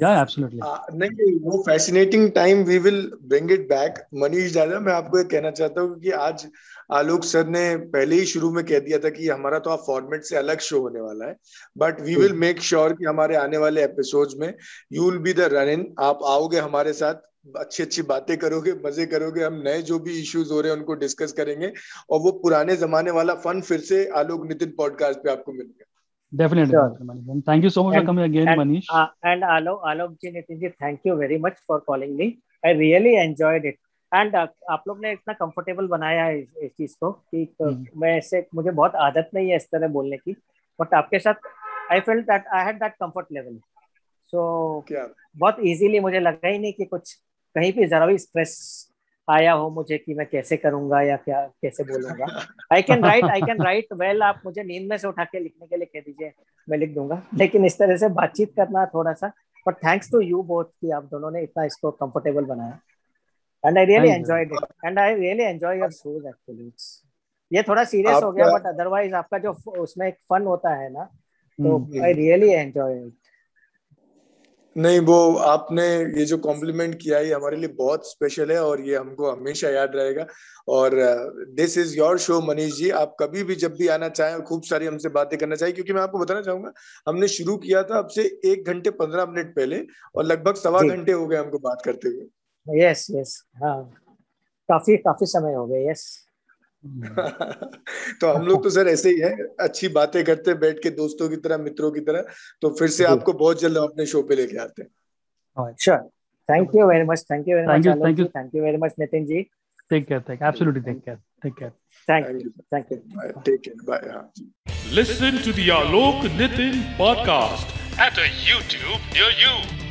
या एब्सोल्युटली नहीं वो fascinating time we will bring it back Manish दादा मैं आपको एक कहना चाहता हूँ कि आज आलोक सर ने पहले ही शुरू में कह दिया था कि हमारा तो आप फॉर्मेट से अलग शो होने वाला है। But we will make sure कि हमारे आने वाले एपिसोड्स में you will be the run in आप आओगे हमारे साथ अच्छी अच्छी बातें करोगे मज़े करोगे हम नए जो भी इश्यूज़ हो रहे हैं उनको डिस्कस करेंगे। और वो पुराने जमाने वाला फन फिर से आलोक नितिन पॉडकास्ट पे आपको मिलेगा Definitely, sure. Thank you so much and, for coming again, and, Manish. Uh, and Alok, Alok ji, Nitin ji, thank you very much for calling me. I really enjoyed it. एंड uh, आप लोग ने इतना comfortable बनाया है इस, इस चीज़ को कि hmm. मैं ऐसे मुझे बहुत आदत नहीं है इस तरह बोलने की बट आपके साथ I feel that I had that comfort level so बहुत इजीली मुझे लगा ही नहीं कि कुछ कहीं भी जरा भी स्ट्रेस आया हो मुझे कि मैं कैसे करूँगा या क्या कैसे बोलूँगा। I can write I can write well आप मुझे नींद में से उठा के लिखने के लिए कह दीजिए मैं लिख दूँगा। लेकिन इस तरह से बातचीत करना थोड़ा सा but thanks to you both कि आप दोनों ने इतना इसको कंफर्टेबल बनाया। And I really enjoyed it and I really enjoy your shows actually ये थोड़ा सीरियस हो गया बट अदरवाइज़ आपका जो उसमें एक फन होता है ना तो आई रियली एंजॉय इट नहीं वो आपने ये जो कॉम्प्लीमेंट किया ये हमारे लिए बहुत स्पेशल है और ये हमको हमेशा याद रहेगा। और this is your show Manish ji. आप कभी भी जब भी आना चाहें खूब सारी हमसे बातें करना चाहिए क्योंकि मैं आपको बताना चाहूँगा हमने शुरू किया था अब से एक घंटे पंद्रह मिनट पहले और लगभग सवा घंटे हो गए हमको बात करते हुए। यस यस हाँ। काफ़ी काफ़ी समय हो गए यस तो हम लोग तो सर ऐसे ही हैं अच्छी बातें करते बैठ के दोस्तों की तरह मित्रों की तरह तो फिर से आपको बहुत जल्द अपने शो पे लेके आते हैं। Sure thank you very much thank you very much thank you thank you very much Nitin ji take care take absolutely take care take care thank you thank you take care bye listen to the Alok Nitin podcast at a YouTube near you.